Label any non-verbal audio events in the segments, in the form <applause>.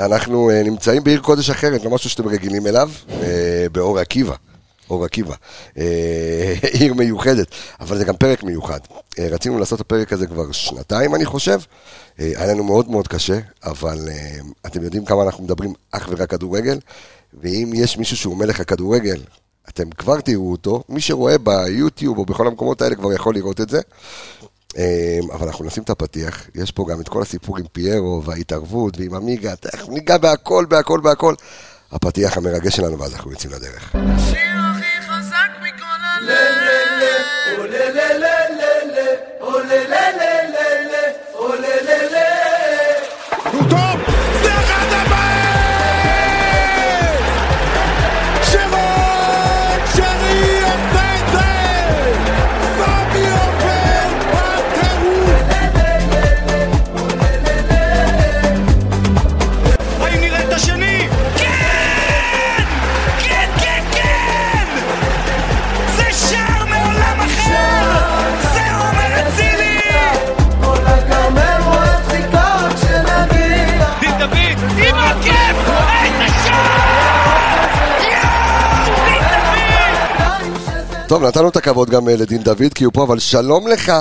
אנחנו אה, נמצאים בעיר קודש אחרת, לא משהו שאתם רגילים אליו, אה, באור עקיבא. אור עקיבא, אה, <laughs> עיר מיוחדת, אבל זה גם פרק מיוחד. רצינו לעשות את הפרק הזה כבר שנתיים, אני חושב. היה לנו מאוד מאוד קשה, אבל אתם יודעים כמה אנחנו מדברים אך ורק כדורגל, ואם יש מישהו שהוא מלך הכדורגל, אתם כבר תראו אותו. מי שרואה ביוטיוב או בכל המקומות האלה כבר יכול לראות את זה. אה, אבל אנחנו נשים את הפתיח, יש פה גם את כל הסיפור עם פיירו וההתערבות ועם עמיגה, תכף ניגע בהכל, בהכל, בהכל. הפתיח המרגש שלנו, ואז אנחנו יוצאים לדרך. השיר הכי חזק מכל הלב. טוב, נתנו את הכבוד גם אה, לדין דוד, כי הוא פה, אבל שלום לך,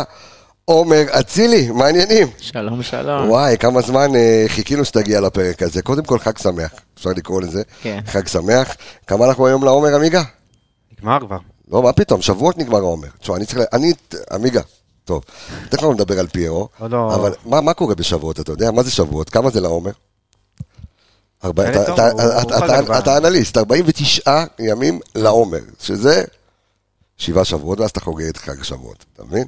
עומר אצילי, מה העניינים? שלום שלום. וואי, כמה זמן אה, חיכינו שתגיע לפרק הזה. קודם כל, חג שמח, אפשר לקרוא לזה. כן. חג שמח. כמה אנחנו היום לעומר, עמיגה? נגמר כבר. לא, מה פתאום, שבועות נגמר העומר. תשמע, אני צריך... ל- אני... עמיגה, טוב. תכף אנחנו נדבר על פיירו, עוד לא- אבל מה מה קורה בשבועות, אתה יודע? מה זה שבועות? כמה זה לעומר? אתה אנליסט, 49 ימים לעומר, שזה שבעה שבועות, ואז אתה חוגג את חג השבועות, אתה מבין?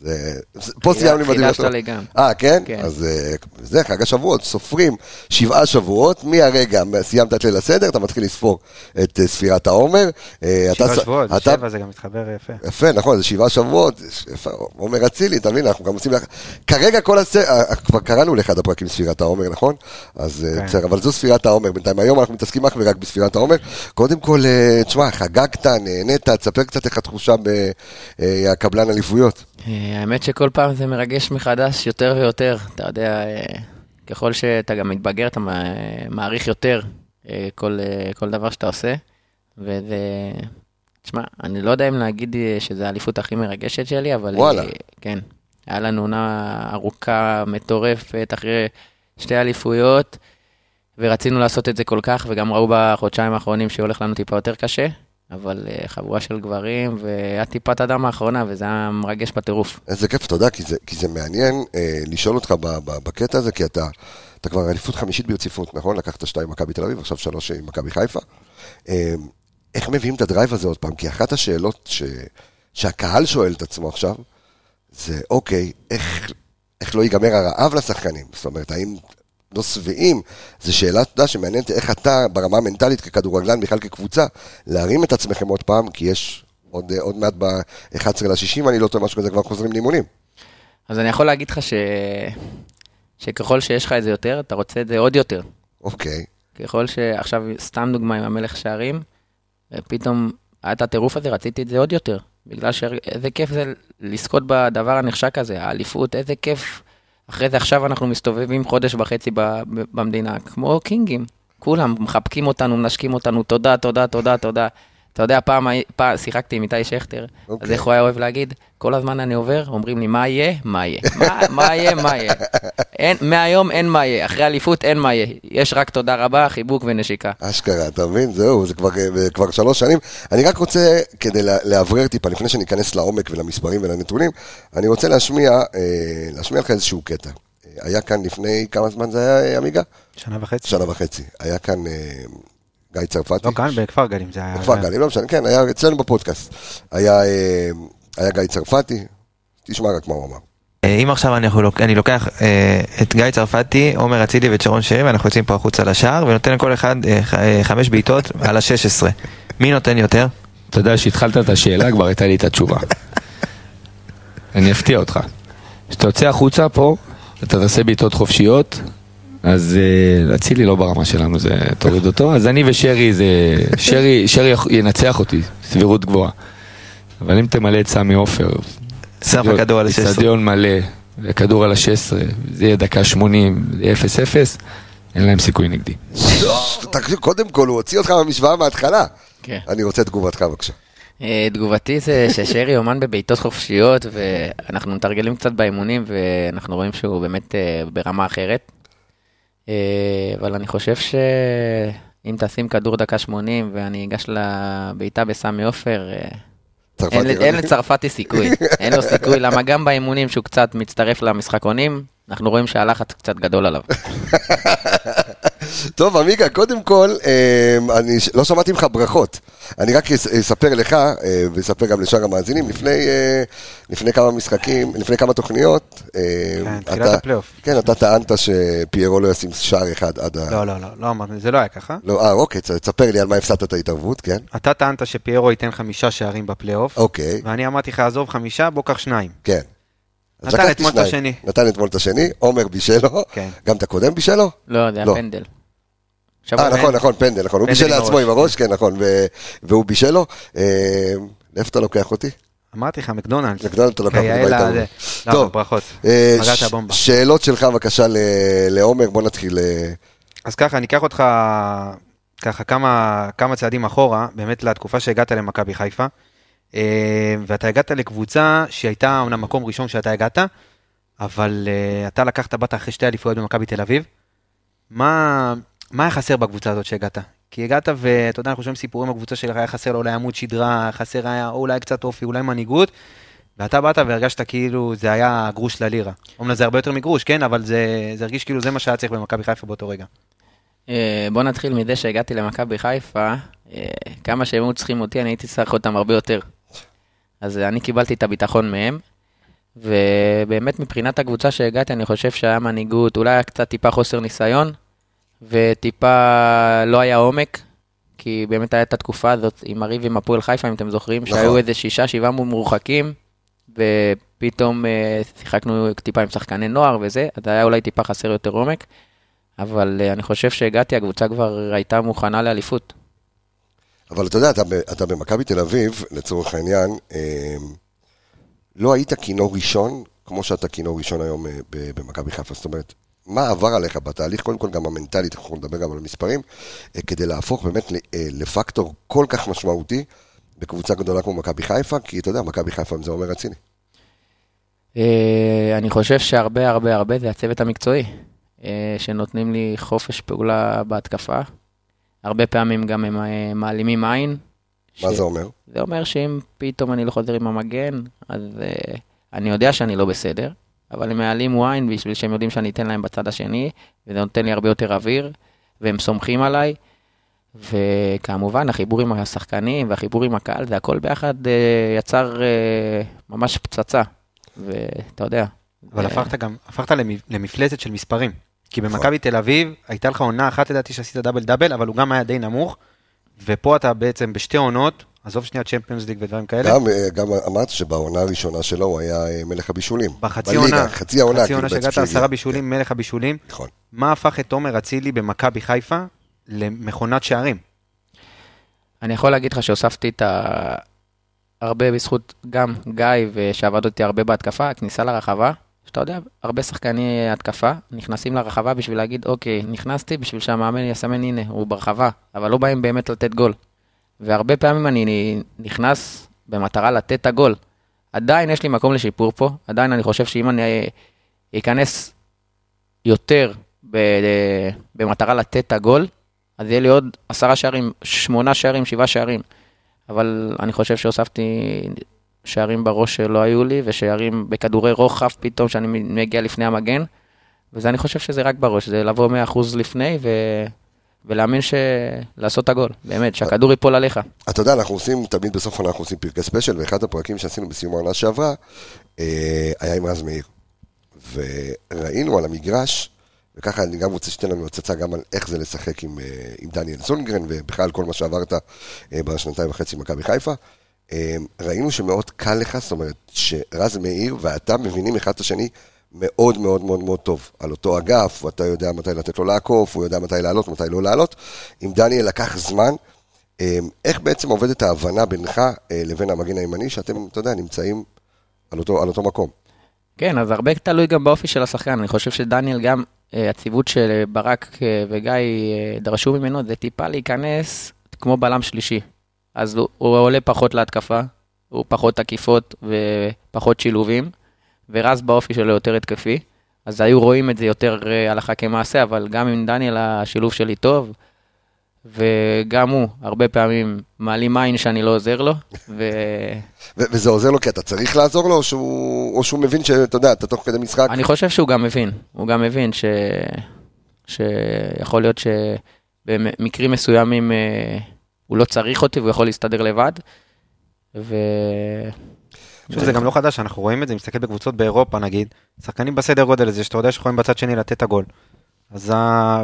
זה... פה סיימנו עם. לי גם. אה, כן? כן. אז אה, זה חג השבועות, סופרים שבעה שבועות, מהרגע, סיימת את ליל הסדר, אתה מתחיל לספור את אה, ספירת העומר. אה, אתה שבעה שבועות, אתה- שבע זה גם מתחבר יפה. יפה, נכון, זה שבעה שבועות, עומר אצילי, אתה מבין, אנחנו גם עושים לך... כרגע כל הס... אה, כבר קראנו לאחד הפרקים ספירת העומר, נכון? אז כן. בסדר, אבל זו ספירת העומר בינתיים. היום אנחנו מתעסקים אך ורק בספירת העומר. קודם כל, תשמע, חגגת, נהנית, תספר קצת איך התחושה בקבלן אליפויות. האמת שכל פעם זה מרגש מחדש יותר ויותר. אתה יודע, אה, ככל שאתה גם מתבגר, אתה מע- מעריך יותר אה, כל, אה, כל דבר שאתה עושה. וזה... תשמע, אני לא יודע אם להגיד שזו האליפות הכי מרגשת שלי, אבל... וואלה. כן. היה לנו עונה ארוכה, מטורפת, אחרי שתי אליפויות, ורצינו לעשות את זה כל כך, וגם ראו בחודשיים האחרונים שהולך לנו טיפה יותר קשה, אבל אה, חבורה של גברים, והיה טיפת הדם האחרונה, וזה היה מרגש בטירוף. איזה כיף, יודע, כי זה, כי זה מעניין אה, לשאול אותך ב, ב, בקטע הזה, כי אתה, אתה כבר אליפות חמישית ברציפות, נכון? לקחת שתיים מכבי תל אביב, עכשיו שלוש עם מכבי חיפה. אה, איך מביאים את הדרייב הזה עוד פעם? כי אחת השאלות ש, שהקהל שואל את עצמו עכשיו, זה אוקיי, איך, איך לא ייגמר הרעב לשחקנים? זאת אומרת, האם לא שבעים? זו שאלה, אתה יודע, שמעניינת איך אתה, ברמה המנטלית ככדורגלן, בכלל כקבוצה, להרים את עצמכם עוד פעם, כי יש עוד, אה, עוד מעט ב-11 ל-60, אני לא טועה, משהו כזה, כבר חוזרים לאימונים. אז אני יכול להגיד לך ש... שככל שיש לך את זה יותר, אתה רוצה את זה עוד יותר. אוקיי. ככל שעכשיו, סתם דוגמה עם המלך שערים, ופתאום היה את הטירוף הזה, רציתי את זה עוד יותר. בגלל שאיזה כיף זה לזכות בדבר הנחשק הזה, האליפות, איזה כיף. אחרי זה עכשיו אנחנו מסתובבים חודש וחצי במדינה, כמו קינגים. כולם מחבקים אותנו, מנשקים אותנו, תודה, תודה, תודה, תודה. אתה יודע, פעם, פעם שיחקתי עם איתי שכטר, אז אוקיי. איך הוא היה אוהב להגיד? כל הזמן אני עובר, אומרים לי, מה יהיה? מה יהיה? מה- מה יהיה? מה יהיה? אין, מהיום אין מה יהיה, אחרי אליפות אין מה יהיה. יש רק תודה רבה, חיבוק ונשיקה. אשכרה, אתה מבין? זהו, זה כבר, אה, כבר שלוש שנים. אני רק רוצה, כדי לה- לאוורר טיפה, לפני שניכנס לעומק ולמספרים ולנתונים, אני רוצה להשמיע, אה, להשמיע לך איזשהו קטע. אה, היה כאן לפני, כמה זמן זה היה, עמיגה? שנה וחצי. שנה וחצי. היה כאן גיא צרפתי. לא כאן, בכפר גלים זה היה... בכפר גלים, לא משנה, כן, היה אצלנו בפודקאסט. היה, אה, היה גיא צרפתי, תשמע רק מה הוא אמר. אה, אם עכשיו אני, יכול, אני לוקח אה, את גיא צרפתי, עומר אצילי ואת שרון שרי ואנחנו יוצאים פה החוצה לשער ונותן לכל אחד אה, ח- אה, חמש בעיטות על ה-16. מי נותן יותר? אתה יודע שהתחלת את השאלה, כבר הייתה לי את התשובה. אני אפתיע אותך. כשאתה יוצא החוצה פה, אתה תעשה בעיטות חופשיות, אז אה, אצילי לא ברמה שלנו, זה תוריד אותו. אז אני ושרי, זה... שרי, שרי ינצח אותי, סבירות גבוהה. אבל אם תמלא את סמי עופר, שם לך כדור על ה-16. אצטדיון מלא, וכדור על ה-16, זה יהיה דקה 80, זה יהיה 0-0, אין להם סיכוי נגדי. תקשיב, קודם כל הוא הוציא אותך מהמשוואה מההתחלה. כן. אני רוצה תגובתך בבקשה. אה, תגובתי זה ששרי אומן בבעיטות חופשיות, ואנחנו מתרגלים קצת באימונים, ואנחנו רואים שהוא באמת אה, ברמה אחרת. אה, אבל אני חושב שאם תשים כדור דקה 80 ואני אגש לבעיטה בסמי עופר, אה. אין ל- אין לצרפתי סיכוי. <laughs> אין לו סיכוי, למה גם באימונים שהוא קצת מצטרף למשחקונים, אנחנו רואים שהלחץ קצת גדול עליו. <laughs> טוב, עמיגה, קודם כל, אה, אני לא שמעתי ממך ברכות. אני רק אס- אספר לך, אה, ואספר גם לשאר המאזינים, לפני, אה, לפני כמה משחקים, לפני כמה תוכניות, אה, כן, תחילת אתה- הפלייאוף. כן, אתה טענת שפיירו לא ישים שער אחד עד ה... לא, לא, לא, לא אמרתי, זה לא היה ככה. לא, אה, אוקיי, תספר לי על מה הפסדת את ההתערבות, כן? אתה טענת שפיירו ייתן חמישה שערים בפלייאוף, אוקיי, ואני אמרתי לך, עזוב חמישה, בוא קח שניים. כן. נתן אתמול את. השני. נתן אתמול את השני, עומר בישלו, כן. גם את הקודם בישלו? לא, זה היה לא. פנדל. אה, נכון, נכון, פנדל, נכון, הוא בישל לעצמו. עם הראש, כן, נכון, והוא בישל לו. אה, לאיפה אתה לוקח אותי? אמרתי לך, מקדונלדס. מקדונלדס אתה לוקח אותי. לא, טוב. ברכות. אה. שאלות שלך בבקשה לעומר, בוא נתחיל. אה, אז ככה, אני אקח אותך ככה כמה, כמה צעדים אחורה, באמת לתקופה שהגעת למכבי חיפה. ואתה הגעת לקבוצה שהייתה אומנם מקום ראשון שאתה הגעת, אבל אתה לקחת, באת אחרי שתי אליפויות במכבי תל אביב. מה, מה היה חסר בקבוצה הזאת שהגעת? כי הגעת ואתה יודע, אנחנו שומעים סיפורים בקבוצה שלך, היה חסר לו אולי עמוד שדרה, חסר היה או אולי קצת אופי, אולי מנהיגות, ואתה באת והרגשת כאילו זה היה גרוש ללירה. אומנם זה הרבה יותר מגרוש, כן, אבל זה, זה הרגיש כאילו זה מה שהיה צריך במכבי חיפה באותו רגע. אה, בוא נתחיל מזה שהגעתי למכבי חיפה, אה, כמה שהם היו צריכים אותי, אני הייתי צריך אותם הרבה יותר. אז אני קיבלתי את הביטחון מהם, ובאמת מבחינת הקבוצה שהגעתי, אני חושב שהיה מנהיגות, אולי היה קצת טיפה חוסר ניסיון, וטיפה לא היה עומק, כי באמת הייתה את התקופה הזאת עם הריב עם הפועל חיפה, אם אתם זוכרים, נכון. שהיו איזה שישה, שבעה מורחקים, ופתאום אה, שיחקנו טיפה עם שחקני נוער וזה, אז היה אולי טיפה חסר יותר עומק. אבל אה, אני חושב שהגעתי, הקבוצה כבר הייתה מוכנה לאליפות. אבל אתה יודע, אתה אתה במכבי תל אביב, לצורך העניין, אה, לא היית כינור ראשון, כמו שאתה כינור ראשון היום אה, במכבי חיפה. זאת אומרת, מה עבר עליך בתהליך, קודם כל גם המנטלית, אנחנו נדבר גם על המספרים, אה, כדי להפוך באמת אה, לפקטור כל כך משמעותי בקבוצה גדולה כמו מכבי חיפה, כי אתה יודע, מכבי חיפה זה אומר רציני. אה, אני חושב שהרבה הרבה הרבה זה הצוות המקצועי, שנותנים לי חופש פעולה בהתקפה. הרבה פעמים גם הם מעלימים עין. מה זה אומר? זה אומר שאם פתאום אני לא חוזר עם המגן, אז אני יודע שאני לא בסדר, אבל הם מעלימו עין בשביל שהם יודעים שאני אתן להם בצד השני, וזה נותן לי הרבה יותר אוויר, והם סומכים עליי. וכמובן, החיבור עם השחקנים והחיבור עם הקהל, זה הכל ביחד uh, יצר uh, ממש פצצה. ואתה יודע. אבל אה, הפכת גם, הפכת למ- למפלצת של מספרים. כי במכבי תל אביב, הייתה לך עונה אחת לדעתי שעשית דאבל דאבל, אבל הוא גם היה די נמוך, ופה אתה בעצם בשתי עונות, עזוב שנייה צ'מפיונס ליג ודברים כאלה, גם, אה, גם אמרת שבעונה הראשונה שלו הוא היה אה, מלך הבישולים. בחצי בליגה, עונה, חצי העונה, חצי כאילו, עונה שהגעת. עשרה בישולים, מלך הבישולים, נכון. מה הפך את תומר אצילי במכבי חיפה למכונת שערים? אני יכול להגיד לך שהוספתי את ה... הרבה בזכות גם גיא, ושעבד אותי הרבה בהתקפה, הכניסה לרחבה, שאתה יודע, הרבה שחקני התקפה נכנסים לרחבה בשביל להגיד, אוקיי, נכנסתי בשביל שהמאמן יסמן, הנה, הוא ברחבה, אבל לא באים באמת לתת גול. והרבה פעמים אני נכנס במטרה לתת את הגול. עדיין יש לי מקום לשיפור פה, עדיין אני חושב שאם אני אכנס יותר ב- במטרה לתת את הגול, אז יהיה לי עוד עשרה שערים, שמונה שערים, שבעה שערים. אבל אני חושב שהוספתי שערים בראש שלא היו לי, ושערים בכדורי רוחב פתאום, שאני מגיע לפני המגן. וזה, אני חושב שזה רק בראש, זה לבוא 100% לפני ו... ולהאמין ש... לעשות את הגול, באמת, שהכדור ייפול עליך. אתה יודע, אנחנו עושים, תמיד בסוף אנחנו עושים פרקי ספיישל, ואחד הפרקים שעשינו בסיום העונה שעברה, אה, היה עם רז מאיר. וראינו על המגרש, וככה אני גם רוצה שתיתן לנו הצצה גם על איך זה לשחק עם, אה, עם דניאל סונגרן, ובכלל כל מה שעברת אה, בשנתיים וחצי במכבי חיפה. אה, ראינו שמאוד קל לך, זאת אומרת, שרז מאיר ואתה מבינים אחד את השני מאוד מאוד מאוד מאוד טוב על אותו אגף, ואתה יודע מתי לתת לו לעקוף, הוא יודע מתי לעלות, מתי לא לעלות. עם דניאל לקח זמן. אה, איך בעצם עובדת ההבנה בינך אה, לבין המגן הימני, שאתם, אתה יודע, נמצאים על אותו, על אותו מקום? כן, אז הרבה תלוי גם באופי של השחקן. אני חושב שדניאל גם אה, הציוות שברק אה, וגיא אה, דרשו ממנו זה טיפה להיכנס כמו בלם שלישי. אז הוא, הוא עולה פחות להתקפה, הוא פחות תקיפות ופחות שילובים, ורז באופי שלו יותר התקפי. אז היו רואים את זה יותר אה, הלכה כמעשה, אבל גם עם דניאל השילוב שלי טוב, וגם הוא, הרבה פעמים מעלים עין שאני לא עוזר לו, ו... ו- וזה עוזר לו כי אתה צריך לעזור לו, או שהוא, או שהוא מבין שאתה יודע, אתה תוך כדי משחק, אני חושב שהוא גם מבין, הוא גם מבין ש... שיכול להיות שבמקרים מסוימים אה, הוא לא צריך אותי והוא יכול להסתדר לבד. ו... חושב שזה גם לא חדש, אנחנו רואים את זה, מסתכל בקבוצות באירופה נגיד, שחקנים בסדר גודל הזה, שאתה יודע שיכולים בצד שני לתת את הגול. אז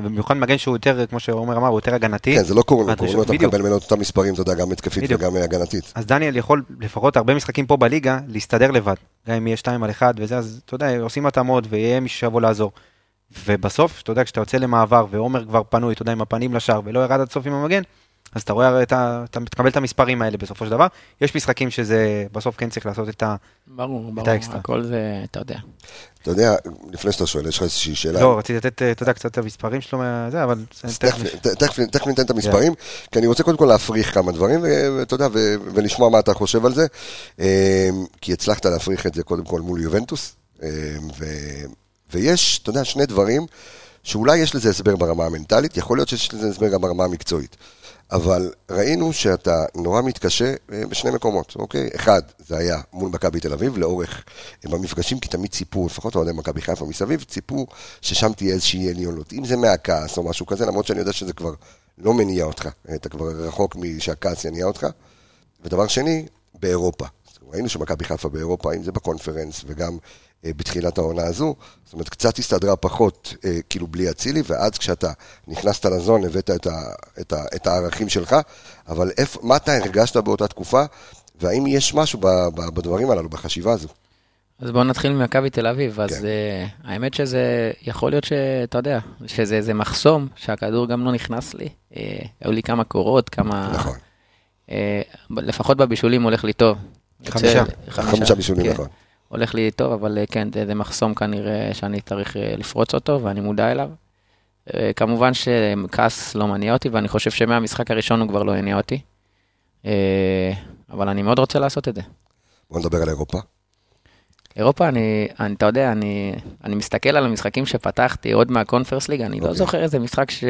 במיוחד מגן שהוא יותר, כמו שעומר אמר, הוא יותר הגנתי. כן, זה לא לו, והדרישות- קוראים לו, אתה. מקבל ממנו את אותם מספרים, אתה יודע, גם התקפית. וגם אה, הגנתית. אז דניאל יכול לפחות הרבה משחקים פה בליגה להסתדר לבד. גם אם יהיה שתיים על אחד וזה, אז אתה יודע, עושים התאמות ויהיה מישהו שיבוא לעזור. ובסוף, אתה יודע, כשאתה יוצא למעבר ועומר כבר פנוי, אתה יודע, עם הפנים לשער ולא ירד עד סוף עם המגן, אז אתה רואה, את ה... אתה תקבל את המספרים האלה בסופו של דבר. יש משחקים שזה, בסוף כן צריך לעשות את ה... ברור, ברור, האקסטרה. הכל זה, אתה יודע. אתה יודע, לפני שאתה שואל, יש לך איזושהי שאלה. לא, רציתי לתת, אתה יודע, קצת את המספרים שלו, מה- זה, אבל... תכף- ניתן את המספרים, כי אני רוצה קודם כל להפריך כמה דברים, ו- ואתה יודע, ו- ולשמוע מה אתה חושב על זה, אה, כי הצלחת להפריך את זה קודם כל מול יובנטוס, אה, ו- ויש, אתה יודע, שני דברים שאולי יש לזה הסבר ברמה המנטלית, יכול להיות שיש לזה הסבר גם ברמה המקצועית. אבל ראינו שאתה נורא מתקשה אה, בשני מקומות, אוקיי? אחד, זה היה מול מכבי תל אביב, לאורך אה, במפגשים, כי תמיד ציפו, לפחות אוהדי מכבי חיפה מסביב, ציפו ששם תהיה איזושהי עליונות. אם זה מהכעס או משהו כזה, למרות שאני יודע שזה כבר לא מניע אותך, אתה כבר רחוק משהכעס יניע אותך. ודבר שני, באירופה. ראינו שמכבי חיפה באירופה, אם זה בקונפרנס וגם אה, בתחילת העונה הזו, זאת אומרת, קצת הסתדרה פחות, אה, כאילו בלי אצילי, ואז כשאתה נכנסת לזון, הבאת את, ה, את, ה, את הערכים שלך, אבל איפה, מה אתה הרגשת באותה תקופה, והאם יש משהו ב, ב, בדברים הללו, בחשיבה הזו? אז בואו נתחיל ממכבי תל אביב, אז כן. uh, האמת שזה, יכול להיות שאתה יודע, שזה איזה מחסום, שהכדור גם לא נכנס לי. Uh, היו לי כמה קורות, כמה... נכון. Uh, לפחות בבישולים הולך לי טוב. חמישה. יוצא- חמישה בישולים, כן. נכון. הולך לי טוב, אבל אה, כן, זה, זה מחסום כנראה שאני צריך אה, לפרוץ אותו, ואני מודע אליו. אה, כמובן שכעס לא מניע אותי, ואני חושב שמהמשחק הראשון הוא כבר לא הניע אותי. אבל אני מאוד רוצה לעשות את זה. בוא נדבר על אירופה. אירופה, אני, אני, אתה יודע, אני, אני מסתכל על המשחקים שפתחתי עוד מהקונפרס ליג, אני לא אוקיי. זוכר איזה משחק ש...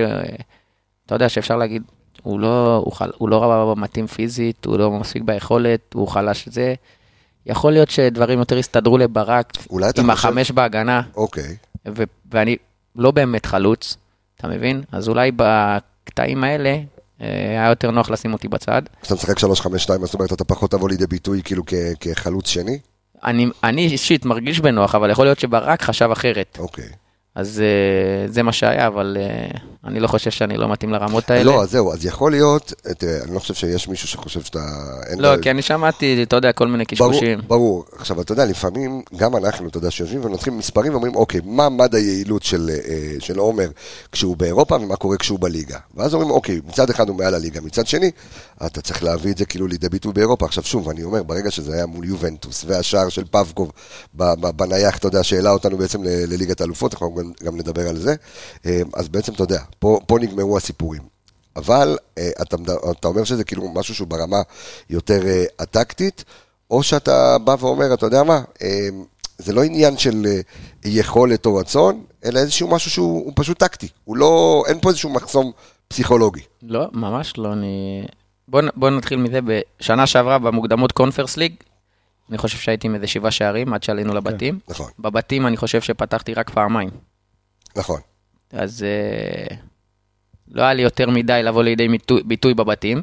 אתה יודע, שאפשר להגיד, הוא לא, הוא, חל, הוא לא מתאים פיזית, הוא לא מספיק ביכולת, הוא חלש זה. יכול להיות שדברים יותר הסתדרו לברק עם החמש בהגנה, אוקיי. ו- ואני לא באמת חלוץ, אתה מבין? אז אולי בקטעים האלה אה, היה יותר נוח לשים אותי בצד. אז אתה משחק 3-5-2, זאת אומרת, אתה פחות תבוא לידי ביטוי כאילו כ- כחלוץ שני? אני, אני אישית מרגיש בנוח, אבל יכול להיות שברק חשב אחרת. אוקיי. אז אה, זה מה שהיה, אבל אה, אני לא חושב שאני לא מתאים לרמות האלה. לא, אז זהו, אז יכול להיות, תראה, אני לא חושב שיש מישהו שחושב שאתה... לא, כי אני שמעתי, אתה יודע, כל מיני קשקושים. ברור, ברור. עכשיו, אתה יודע, לפעמים, גם אנחנו, אתה יודע, שיושבים ונותנים מספרים ואומרים, אוקיי, מה מד היעילות של, אה, של עומר כשהוא באירופה ומה קורה כשהוא בליגה. ואז אומרים, אוקיי, מצד אחד הוא מעל הליגה, מצד שני, אתה צריך להביא את זה כאילו לידי ביטוי באירופה. עכשיו, שוב, אני אומר, ברגע שזה היה מול יובנטוס והשער של פבקוב בנייח, אתה יודע, שהעלה אותנו בעצם ל- לליגת האלופות, אנחנו גם, נדבר על זה, אה, אז בעצם, אתה יודע, פה, פה נגמרו הסיפורים. אבל אה, אתה, אתה אומר שזה כאילו משהו שהוא ברמה יותר אה, הטקטית, או שאתה בא ואומר, אתה יודע מה, זה לא עניין של יכולת או רצון, אלא איזשהו משהו שהוא הוא פשוט טקטי. הוא לא, אין פה איזשהו מחסום פסיכולוגי. לא, ממש לא, אני... בוא, בוא נתחיל מזה, בשנה שעברה במוקדמות קונפרס ליג, אני חושב שהייתי עם איזה שבעה שערים עד שעלינו לבתים. נכון, בבתים אני חושב שפתחתי רק פעמיים. נכון. אז אה, לא היה לי יותר מדי לבוא לידי ביטוי, ביטוי בבתים.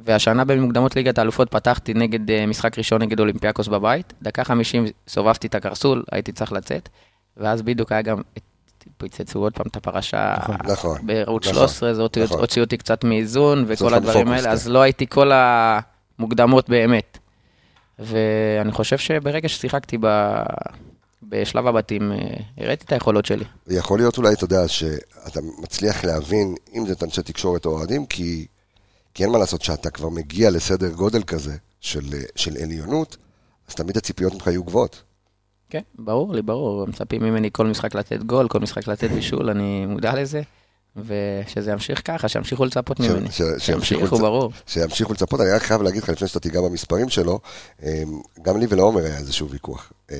והשנה במוקדמות ליגת האלופות פתחתי נגד אה, משחק ראשון נגד אולימפיאקוס בבית. דקה 50 סובבתי את הקרסול, הייתי צריך לצאת. ואז בדיוק היה גם, פוצצו עוד פעם את הפרשה נכון. בערוץ נכון, 13, זה נכון. הוציאו אותי קצת מאיזון וכל הדברים האלה, כן. אז לא הייתי כל המוקדמות באמת. ואני חושב שברגע ששיחקתי ב... בשלב הבתים, אה, הראיתי את היכולות שלי. יכול להיות אולי, אתה יודע, שאתה מצליח להבין, אם זה את אנשי תקשורת או אוהדים, כי, כי אין מה לעשות, שאתה כבר מגיע לסדר גודל כזה של, אה, של עליונות, אז תמיד הציפיות ממך יהיו גבוהות. כן, ברור לי, ברור. מצפים ממני כל משחק לתת גול, כל משחק לתת בישול, אני מודע לזה. ושזה ימשיך ככה, שימשיכו לצפות ממני. ש- שימשיכו ברור. שימשיכו לצפות, אני רק חייב להגיד לך לפני שאתה תיגע במספרים שלו, אמ, גם לי ולעומר היה איזשהו ויכוח. אמ,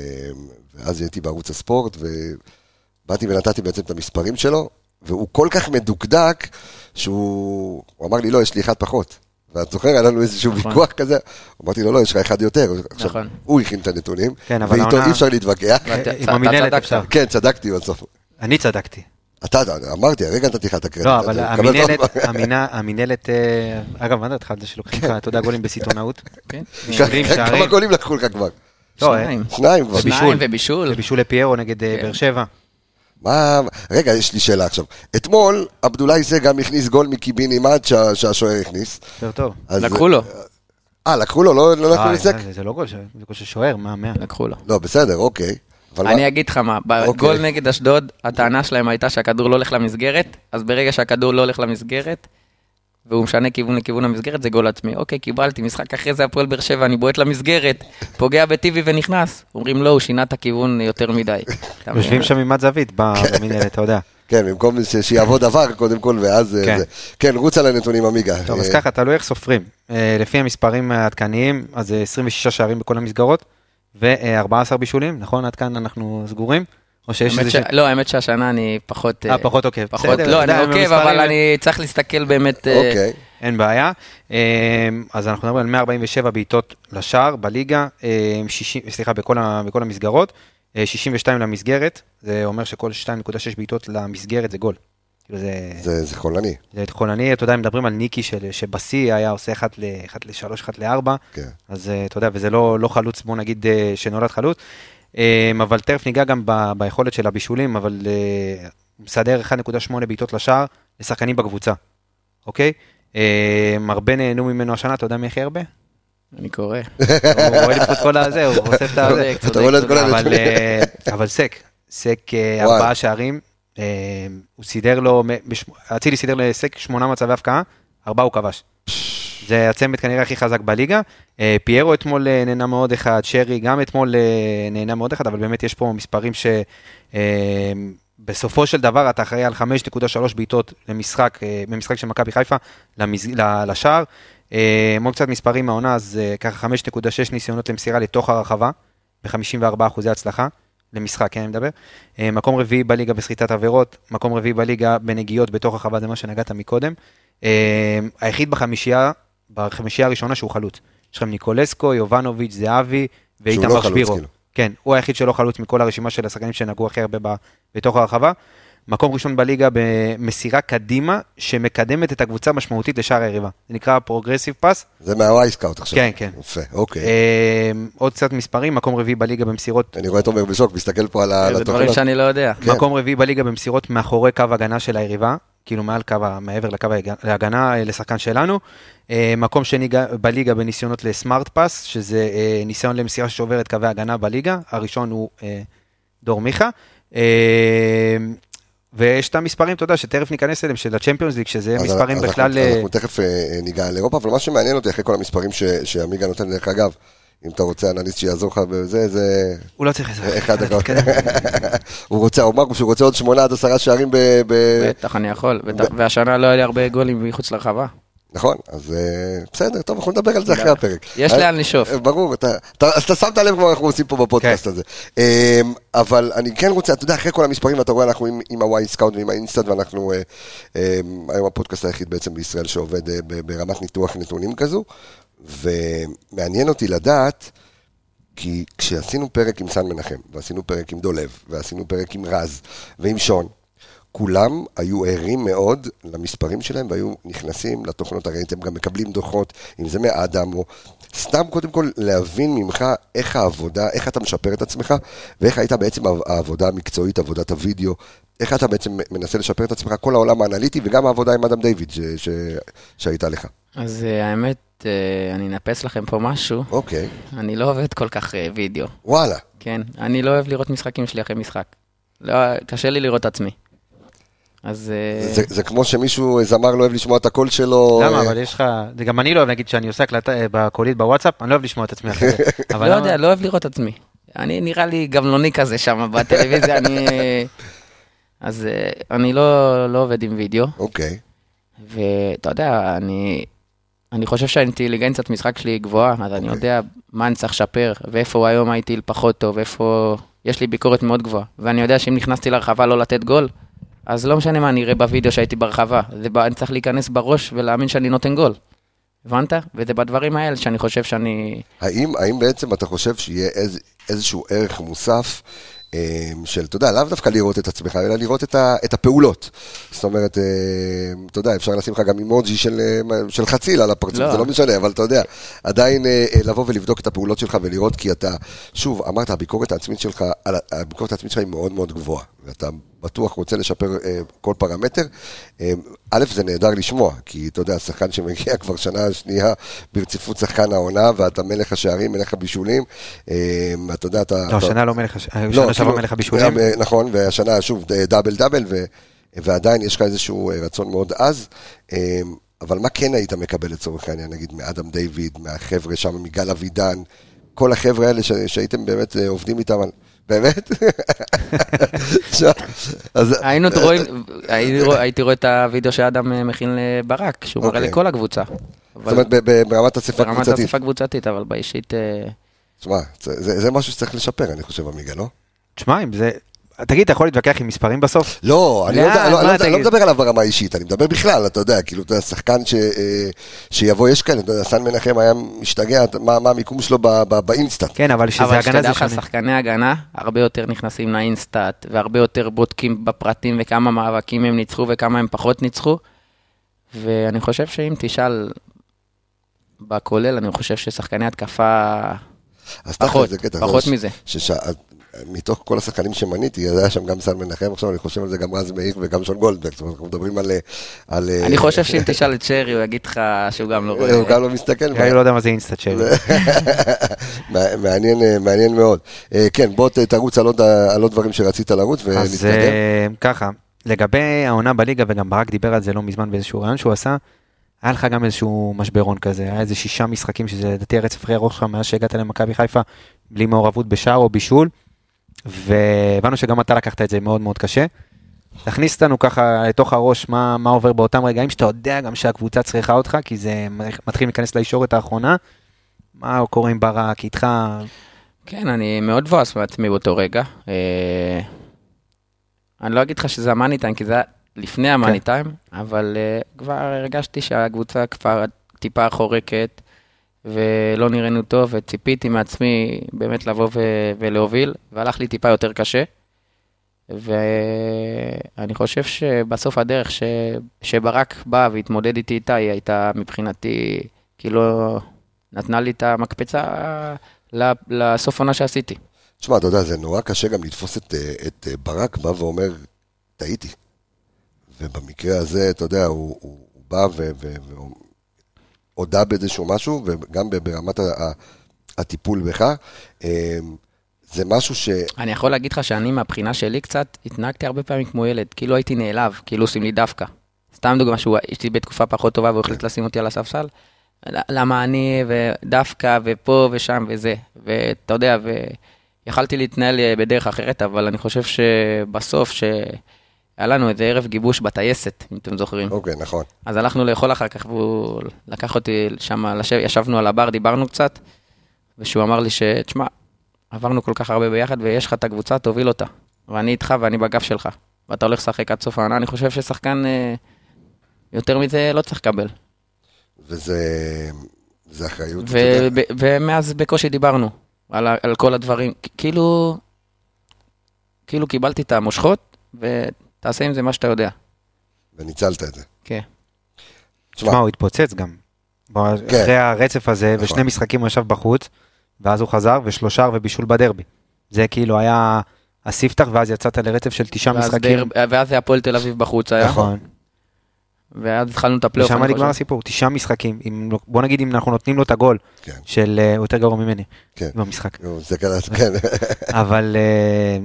ואז הייתי בערוץ הספורט, ובאתי ונתתי בעצם את המספרים שלו, והוא כל כך מדוקדק, שהוא הוא אמר לי, לא, יש לי אחד פחות. ואת זוכר, היה לנו איזשהו נכון. ויכוח כזה, אמרתי לו, לא, יש לך אחד יותר. עכשיו, נכון. הוא הכין את הנתונים, כן, ואיתו אי אפשר להתווכח. עם המינהלת. אפשר. כן, צדקתי בסוף. אני צדקתי. אתה, אמרתי, הרגע נתתי לך את הקרדיט. לא, אבל המינהלת, המינהלת, אה, אגב, מה דעתך על זה שלוקחים לך, אתה יודע, גולים בסיטונאות? כן. שערים, כמה. גולים לקחו לך כבר? לא, אה, שניים. שניים כבר. שניים ובישול. ובישול לפיירו נגד אה, כן. באר שבע. מה... רגע, יש לי שאלה עכשיו. אתמול, עבדולאי זה גם הכניס גול מקיבינימט שה- שהשוער הכניס. יותר טוב. לקחו לו, אה, לקחו לו? לא לא אה, לסק? זה- לא גול, זה גול של שוער, מה, מאה. לקחו לו. לא, בסדר, אוקיי. אבל אני מה- אגיד לך מה, אוקיי. בגול נגד אשדוד, הטענה שלהם הייתה שהכדור לא הולך למסגרת, אז ברגע שהכדור לא הולך למסגרת, והוא משנה כיוון לכיוון המסגרת, זה גול עצמי. אוקיי, קיבלתי, משחק אחרי זה הפועל באר שבע, אני בועט למסגרת, פוגע בטיבי ונכנס. אומרים לא, הוא שינה את הכיוון יותר מדי. יושבים שם עם זווית ב- במינהלת, אתה יודע. <laughs> כן, במקום שיעבוד עבר קודם כל, ואז... אה, כן. זה. כן, רוץ על הנתונים, עמיגה. טוב, אז אה, ככה, תלוי איך סופרים. אה, לפי המספרים העדכניים, אז זה 26 שערים בכל המסגרות, ו-14 בישולים, נכון? עד כאן אנחנו סגורים? או שיש איזה... ש- לא, האמת שהשנה אני פחות... אה, פחות עוקב. פחות, בסדר, לא, אני עוקב, במספרים- אבל אני צריך להסתכל באמת... אה, אוקיי. אין בעיה. אה, אז אנחנו מדברים על 147 בעיטות לשער בליגה, אה, 60, סליחה, בכל, ה, בכל המסגרות, אה, 62 למסגרת, זה אומר שכל 2.6 בעיטות למסגרת זה גול. כאילו זה, זה זה חולני. זה חולני, אתה יודע, מדברים על ניקי של, שבשיא היה עושה 1 ל-3, 1 ל-4, כן. אז אה, אתה יודע, וזה לא, לא חלוץ, בוא נגיד, אה, שנולד חלוץ. אה, אבל תכף ניגע גם ב, ביכולת של הבישולים, אבל אה, הוא מסדר 1.8 בעיטות לשער לשחקנים בקבוצה, אוקיי? אה, הרבה נהנו ממנו השנה, אתה יודע מי הכי הרבה? אני קורא. הוא רואה לי פה את כל הזה, הוא אוסף את הזה. צודק, אתה רואה את כל אבל, הנתונים. אבל סק, סק. ארבעה שערים, הוא סידר לו, אצילי סידר לסק שמונה מצבי הפקעה, ארבעה הוא כבש. זה הצמד כנראה הכי חזק בליגה. אה, פיירו אתמול אה, נהנה מאוד אחד, שרי גם אתמול אה, נהנה מאוד אחד, אבל באמת יש פה מספרים שבסופו של דבר אתה אחראי על 5.3 בעיטות למשחק, במשחק של מכבי חיפה, למז... לשער. מאוד קצת מספרים מהעונה, אז ככה 5.6 ניסיונות למסירה לתוך הרחבה, ב-54 אחוזי הצלחה. למשחק, כן, אני מדבר. אה, מקום רביעי בליגה בסחיטת עבירות, מקום רביעי בליגה בנגיעות בתוך הרחבה, זה מה שנגעת מקודם. אה, היחיד בחמישייה, בחמישייה הראשונה שהוא חלוץ. יש לכם ניקולסקו, יובנוביץ', זהבי שהוא ואיתמר לא חלוץ, שבירו. כאילו. כן, הוא היחיד שלא חלוץ מכל הרשימה של השחקנים שנגעו הכי הרבה בתוך הרחבה. מקום ראשון בליגה במסירה קדימה, שמקדמת את הקבוצה משמעותית לשער היריבה. זה נקרא progressive pass. זה מה Wyscout עכשיו. כן, כן. יפה, אוקיי. אה, עוד קצת מספרים, מקום רביעי בליגה במסירות אני רואה את עומר בשוק, מסתכל פה על ה- על זה דברים. שאני לא יודע. כן. מקום רביעי בליגה במסירות מאחורי קו הגנה של היריבה, כאילו מעל קו, מעבר לקו ההג- להגנה אה, לשחקן שלנו. אה, מקום שני בליגה בניסיונות ל smart pass, שזה אה, ניסיון למסירה שעובר את קווי הגנה בליגה, הראשון הוא אה, דור מיכה. ויש את המספרים, אתה יודע, שתכף ניכנס אליהם, של הצ'מפיונס ליג, שזה אז מספרים אז בכלל... אנחנו, אה, אנחנו תכף אה, ניגע על אירופה, אבל מה שמעניין אותי אחרי כל המספרים ש- שעמיגה נותן, דרך אגב, אם אתה רוצה אנליסט שיעזור לך בזה, זה הוא לא צריך עזרה. אחד. <laughs> תתקדם. <laughs> הוא רוצה, הוא אמר שהוא רוצה עוד שמונה עד עשרה שערים ב... ב- בטח, אני יכול. והשנה לא היה לי הרבה גולים מחוץ לרחבה. נכון, אז אה, בסדר, טוב, אנחנו נדבר על זה אחרי הפרק. יש אה, לאן לשאוף. אה, ברור, אתה- אתה- אז אתה שמת לב כמו אנחנו עושים פה בפודקאסט כן. הזה. אה, אבל אני כן רוצה, אתה יודע, אחרי כל המספרים, ואתה רואה, אנחנו עם- ה Wyscout ועם ה InStat, ואנחנו אה, היום הפודקאסט היחיד בעצם בישראל שעובד ברמת ניתוח נתונים כזו, ומעניין אותי לדעת, כי כשעשינו פרק עם סאן מנחם, ועשינו פרק עם דולב, ועשינו פרק עם רז, ועם שון, כולם היו ערים מאוד למספרים שלהם והיו נכנסים לתוכנות, הרי אתם גם מקבלים דוחות, אם זה מאדם או סתם קודם כל להבין ממך איך העבודה, איך אתה משפר את עצמך ואיך הייתה בעצם העבודה המקצועית, עבודת הוידאו, איך אתה בעצם מנסה לשפר את עצמך, כל העולם האנליטי וגם העבודה עם אדם דיוויד ש- ש- שהייתה לך. אז אה, האמת, אה, אני אנפס לכם פה משהו. אוקיי, אני לא עובד כל כך אה, וידאו. וואלה, כן, אני לא אוהב לראות משחקים שלי אחרי משחק. לא, קשה לי לראות את עצמי. אז... אה, זה, זה כמו שמישהו, זמר לא אוהב לשמוע את הקול שלו. למה? אה, אבל יש לך... זה גם אני לא אוהב, נגיד, שאני עושה הקלטה אה, בקולית בוואטסאפ, אני לא אוהב לשמוע את עצמי אחרי זה. <laughs> אבל לא יודע, לא אוהב לראות את עצמי. אני נראה לי גמלוני כזה שם בטלוויזיה, אני... <laughs> אז אה, אני לא, לא עובד עם וידאו, אוקיי. ואתה יודע, אני, אני חושב שהאינטליגנציית משחק שלי היא גבוהה, אז אני אוקיי. יודע מה אני צריך לשפר, ואיפה היום הייתי פחות טוב, איפה... יש לי ביקורת מאוד גבוהה, ואני יודע שאם נכנסתי לרחבה לא לתת גול, אז לא משנה מה אני אראה בווידאו שהייתי ברחבה, זה, ב- אני צריך להיכנס בראש ולהאמין שאני נותן גול. הבנת? וזה בדברים האלה שאני חושב שאני... האם, האם בעצם אתה חושב שיהיה איז, איזשהו ערך מוסף אה, של, אתה יודע, לאו דווקא לראות את עצמך, אלא לראות את, ה, את הפעולות. זאת אומרת, אה, אתה יודע, אפשר לשים לך גם אימוג'י של, אה, של חציל על הפרצוף, לא. זה לא משנה, אבל אתה יודע, עדיין אה, אה, לבוא ולבדוק את הפעולות שלך ולראות, כי אתה, שוב, אמרת, הביקורת העצמית שלך, הביקורת העצמית שלך היא מאוד מאוד גבוהה, ואתה בטוח רוצה לשפר אה, כל פרמטר. אה, א', זה נהדר לשמוע, כי אתה יודע, שחקן שמגיע <laughs> כבר שנה שנייה ברציפות שחקן העונה, ואתה מלך השערים, מלך הבישולים, אה, אתה יודע, אתה... לא, אתה- השנה לא מלך, הש- לא, שנה שעברה כאילו, מלך הבישולים. אה, נכון, והשנה שוב ד- דאבל דאבל, ו- ועדיין יש לך איזשהו אה, רצון מאוד עז. אה, אבל מה כן היית מקבל לצורך העניין, נגיד מאדם דיוויד, מהחבר'ה שם, מגל אבידן, כל החבר'ה האלה ש- שהייתם באמת אה, עובדים איתם, על- באמת? היינו רואים, הייתי רואה- את הוידאו שאדם אה, מכין לברק, שהוא מראה אוקיי. לכל הקבוצה. זאת אומרת, ברמת אספה ברמת קבוצתית. אספה קבוצתית, אבל באישית... אה, תשמע, זה זה- זה משהו שצריך לשפר, אני חושב, עמיגה, לא? תשמע, אם זה... תגיד, אתה יכול להתווכח עם מספרים בסוף? לא, אני לא? יודע- לא, לא? לא מדבר עליו ברמה האישית, אני מדבר בכלל, אתה יודע, כאילו, אתה יודע, שחקן ש, אה, שיבוא, יש כאלה, אתה יודע, סן מנחם היה משתגע, מה, המיקום שלו ב, ב, באינסטנט. כן, אבל שזה אבל הגנה שתדע זה לך, שונה. שחקני הגנה הרבה יותר נכנסים לאינסטאט, והרבה יותר בודקים בפרטים וכמה מאבקים הם ניצחו וכמה הם פחות ניצחו. ואני חושב שאם תשאל בכולל, אני חושב ששחקני התקפה אז פחות, זה קטע, פחות ש- מזה. שש- מתוך כל השחקנים שמניתי, אז היה שם גם סן מנחם, עכשיו אני חושב על זה גם רז מאיר וגם שון גולדברג, זאת אומרת, אנחנו מדברים על... על אה, אני חושב שאם תשאל את שרי, הוא יגיד לך שהוא גם לא רואה. הוא גם לא מסתכל. אני לא יודע מה זה אינסטאט <laughs> מעניין, אה, מעניין מאוד. אה, כן, בוא תרוץ על עוד ה- על עוד דברים שרצית לרוץ אז ונתקדם. אה, ככה, לגבי העונה בליגה, וגם ברק דיבר על זה לא מזמן באיזשהו רעיון שהוא עשה, היה לך גם איזשהו משברון כזה, היה איזה שישה משחקים שזה לדעתי הרצף הכי ארוך שלך מאז שהגעת למכבי חיפה, בלי מעורבות בשער או בישול, והבנו שגם אתה לקחת את זה מאוד מאוד קשה. תכניס אותנו ככה לתוך הראש מה, מה עובר באותם רגעים שאתה יודע גם שהקבוצה צריכה אותך, כי זה מתחיל להיכנס לישורת האחרונה. מה קורה עם ברק, איתך, כן, אני מאוד מבואס מעצמי באותו רגע. אה, אני לא אגיד לך שזה המאני טיים, כי זה היה לפני המאני טיים, אבל אה, כבר הרגשתי שהקבוצה כבר טיפה חורקת, ולא נראינו טוב, וציפיתי מעצמי באמת לבוא ו- ולהוביל, והלך לי טיפה יותר קשה. ואני חושב שבסוף הדרך ש... שברק בא והתמודד איתי איתה, היא הייתה מבחינתי, כאילו, נתנה לי את המקפצה לסוף עונה שעשיתי. תשמע, אתה יודע, זה נורא קשה גם לתפוס את, את ברק בא ואומר, טעיתי. ובמקרה הזה, אתה יודע, הוא, הוא, הוא בא ו- ו- והודה באיזשהו משהו, וגם ברמת הטיפול בך. אה, זה משהו ש... אני יכול להגיד לך שאני, מהבחינה שלי קצת, התנהגתי הרבה פעמים כמו ילד, כאילו הייתי נעלב, כאילו עושים לי דווקא. סתם דוגמה שהוא, יש לי בתקופה פחות טובה והוא החליט לשים אותי על הספסל. למה אני, ודווקא, ופה ושם וזה. ואתה יודע, ויכלתי להתנהל אה, בדרך אחרת, אבל אני חושב שבסוף, שהיה לנו איזה ערב גיבוש בטייסת, אם אתם זוכרים. אוקיי, נכון. אז הלכנו לאכול אחר כך, והוא לקח אותי שם, לשב, ישבנו על הבר, דיברנו קצת, ושהוא אמר לי ש... תשמע, עברנו כל כך הרבה ביחד, ויש לך את הקבוצה, תוביל אותה. ואני איתך ואני בגב שלך. ואתה הולך לשחק עד סוף העונה, אני חושב ששחקן, אה, יותר מזה לא צריך לקבל. וזה זה אחריות. יודע. וב- ומאז בקושי דיברנו על, על כל הדברים. כאילו, כאילו קיבלתי את המושכות, ותעשה עם זה מה שאתה יודע. וניצלת את זה. כן. תשמע, הוא התפוצץ גם. כן. אחרי הרצף הזה, נכון. ושני משחקים הוא ישב בחוץ, ואז הוא חזר, ושלושה ובישול בדרבי. זה כאילו היה הספתח, ואז יצאת לרצף של תשעה ואז משחקים. דר- ואז זה הפועל תל אביב בחוץ היה. נכון. ואז התחלנו את הפלייאוף. ושם אני נגמר. הסיפור, תשעה משחקים. אם, לא- בוא נגיד אם אנחנו נותנים לו את הגול כן. של, אה, הוא יותר גרוע ממני, כן. במשחק. נו, זה קרה, כן. אבל אה,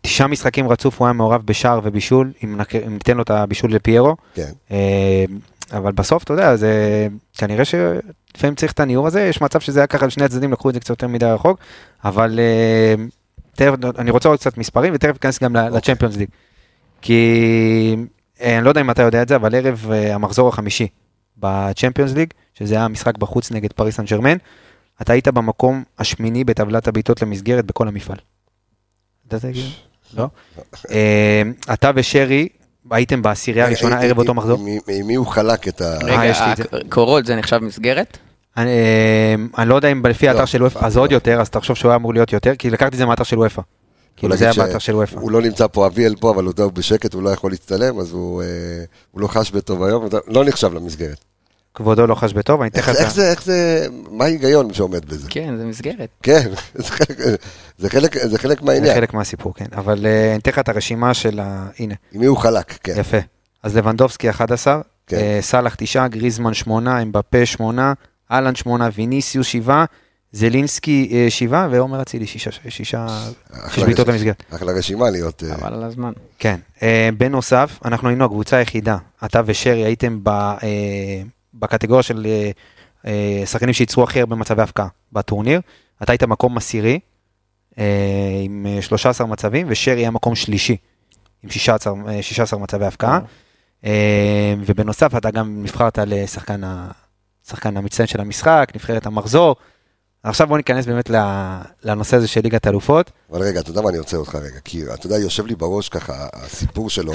תשעה משחקים רצוף הוא היה מעורב בשער ובישול, אם נק- אם ניתן לו את הבישול לפיירו. כן. אה, אבל בסוף, אתה יודע, זה כנראה שלפעמים צריך את הניעור הזה, יש מצב שזה היה ככה לשני הצדדים, לקחו את זה קצת יותר מדי רחוק, אבל אה, תכף, אני רוצה עוד קצת מספרים, ותכף ניכנס גם אוקיי. לצ'מפיונס ליג. כי אה, אני לא יודע אם אתה יודע את זה, אבל ערב אה, המחזור החמישי בצ'מפיונס ליג, שזה היה משחק בחוץ נגד פריס סן ג'רמן, אתה היית במקום השמיני בטבלת הבעיטות למסגרת בכל המפעל. ידעת את זה? לא? אה, אתה ושרי הייתם בעשירייה הראשונה עם- ערב אותו מחזור. עם- מי הוא חלק את ה... אה, רגע, את זה. נחשב מסגרת? אני, אה, אני לא יודע אם לפי האתר לא. של וופא, אז עוד יותר, אז תחשוב שהוא היה אמור להיות יותר, כי לקחתי את זה מהאתר של וופא. כאילו זה היה באתר של וופא. הוא לא נמצא פה, אביאל פה, אבל הוא בשקט, הוא לא יכול להצטלם, אז הוא אה, הוא לא חש בטוב היום, לא נחשב למסגרת. כבודו לא חש בטוב, אני אתן לך איך. זה, איך זה, מה ההיגיון שעומד בזה? כן, זה מסגרת. כן, <laughs> זה חלק- זה חלק- זה חלק זה מהעניין. חלק מהסיפור, כן. אבל אה, אני אתן לך את הרשימה של ה... הנה, עם מי הוא חלק, כן. יפה. אז לבנדובסקי 11, כן. אה, סאלח 9, גריזמן 8, אמבפה 8, אהלן 8, ויניסיוס 7, זלינסקי 7, ועומר אצילי 6, 6 אחלה בעיטות. למסגרת. אחלה רשימה להיות... אה, חבל על הזמן. כן. אה, בנוסף, אנחנו היינו הקבוצה היחידה, אתה ושרי הייתם ב, אה, בקטגוריה של אה, אה, שחקנים שייצרו הכי הרבה מצבי הפקעה בטורניר. אתה היית מקום עשירי אה, עם אה, 13 מצבים, ושרי היה מקום שלישי עם 16, אה, 16 מצבי הפקעה. ובנוסף, אתה גם נבחרת לשחקן ה- שחקן המצטיין של המשחק, נבחרת המחזור. עכשיו בוא ניכנס באמת לנושא הזה של ליגת אלופות. אבל רגע, אתה יודע מה, אני עוצר אותך רגע, כי אתה יודע, יושב לי בראש ככה הסיפור שלו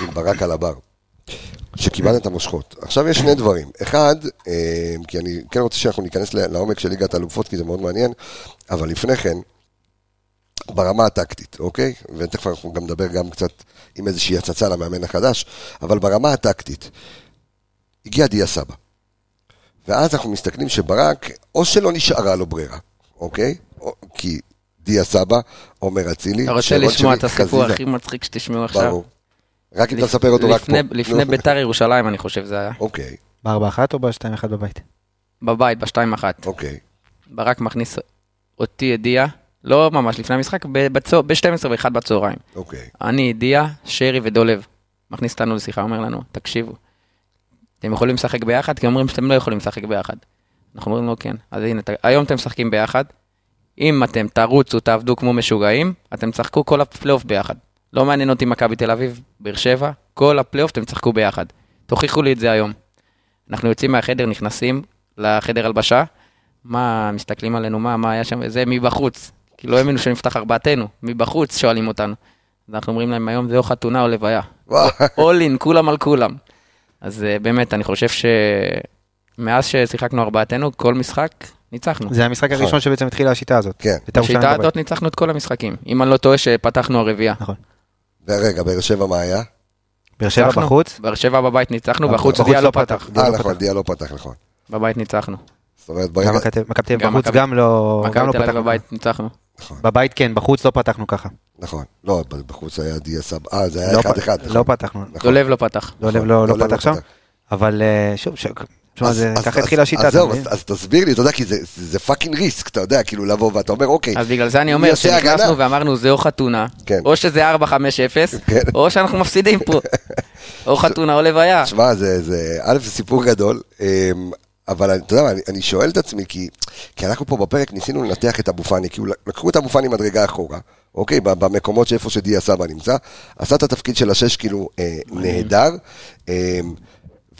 עם ברק על הבר, שקיבלת את המושכות. עכשיו יש שני דברים. אחד, אה, כי אני כן רוצה שאנחנו ניכנס לעומק של ליגת האלופות, כי זה מאוד מעניין, אבל לפני כן, ברמה הטקטית, אוקיי? ותכף אנחנו גם נדבר גם קצת עם איזושהי הצצה למאמן החדש, אבל ברמה הטקטית, הגיע דיה סבא. ואז אנחנו מסתכלים שברק, או שלא נשארה לו ברירה, אוקיי? או, כי דיה סבא, עומר אצילי, אתה רוצה לשמוע את הסיפור. הכי מצחיק שתשמעו עכשיו? ברור. רק אם אתה מספר אותו רק פה. לפני-. ביתר ירושלים, אני חושב זה היה. אוקיי, בארבע אחת או בשתיים אחד בבית? בבית, בשתיים אחת. אוקיי. ברק מכניס אותי ידיעה, לא ממש לפני המשחק, ב-12 ו-1 בצהריים. אוקיי. אני, ידיעה, שרי ודולב. מכניס אותנו לשיחה, אומר לנו, תקשיבו, אתם יכולים לשחק ביחד? כי אומרים שאתם לא יכולים לשחק ביחד. אנחנו אומרים לו כן. אז הנה, ת- היום אתם משחקים ביחד. אם אתם תרוצו, תעבדו כמו משוגעים, אתם תשחקו כל הפלייאוף ביחד. לא מעניין אותי מכבי תל אביב, באר שבע, כל הפלייאוף אתם תשחקו ביחד. תוכיחו לי את זה היום. אנחנו יוצאים מהחדר, נכנסים לחדר הלבשה, מה, מסתכלים עלינו, מה, מה היה שם, זה מבחוץ. כי לא האמינו שנפתח ארבעתנו, מבחוץ שואלים אותנו. אז אנחנו אומרים להם היום זה או חתונה או לוויה. וואו. all in, כולם על כולם. אז אה, באמת, אני חושב שמאז ששיחקנו ארבעתנו, כל משחק ניצחנו. זה המשחק הראשון שבעצם התחילה השיטה הזאת. כן. בית"ר ירושלים בשיטה בבית. הזאת ניצחנו את כל המשחקים. אם אני לא טועה שפתחנו הרביעייה. נכון. ורגע, באר שבע מה היה? באר שבע ניצחנו. בחוץ, באר שבע בבית ניצחנו, אבל בחוץ דיה לא לא פתח. אה, לא נכון, פתח. דיה לא פתח, נכון. בבית ניצחנו. זאת אומרת, ברגע... מכבי מכבי תל אביב גם בחוץ גם לא גם מכבי לא תל אביב פתחנו. בבית ניצחנו. בבית כן, בחוץ לא פתחנו ככה. נכון. לא, בחוץ היה דיה סבא. אה, זה היה לא אחד פ- אחד. לא פתחנו. נכון. דולב לא פתח. דולב נכון, לא לא פתח שם. אבל אה, שוב, תשמע, אז- זה- ככה התחילה השיטה. אז זהו? אז- אז תסביר לי, אתה יודע, כי זה- זה fucking risk, אתה יודע, כאילו לבוא ואתה אומר, אוקיי, אז בגלל זה אני אומר? שנכנסנו ואמרנו זה או חתונה, כן. או שזה 4-5-0, כן. או שאנחנו מפסידים פה. <laughs> או חתונה או לוויה. תשמע, זה, זה, א', זה סיפור גדול, אמ, אבל אתה יודע, מה, אני, אני שואל את עצמי, כי, כי אנחנו פה בפרק ניסינו לנתח את אבו פאני, כי הוא- לקחו את אבו פאני מדרגה אחורה, אוקיי, במקומות שאיפה שדיה סבא נמצא, עשה את התפקיד של השש כאילו אה, נהדר, אמ,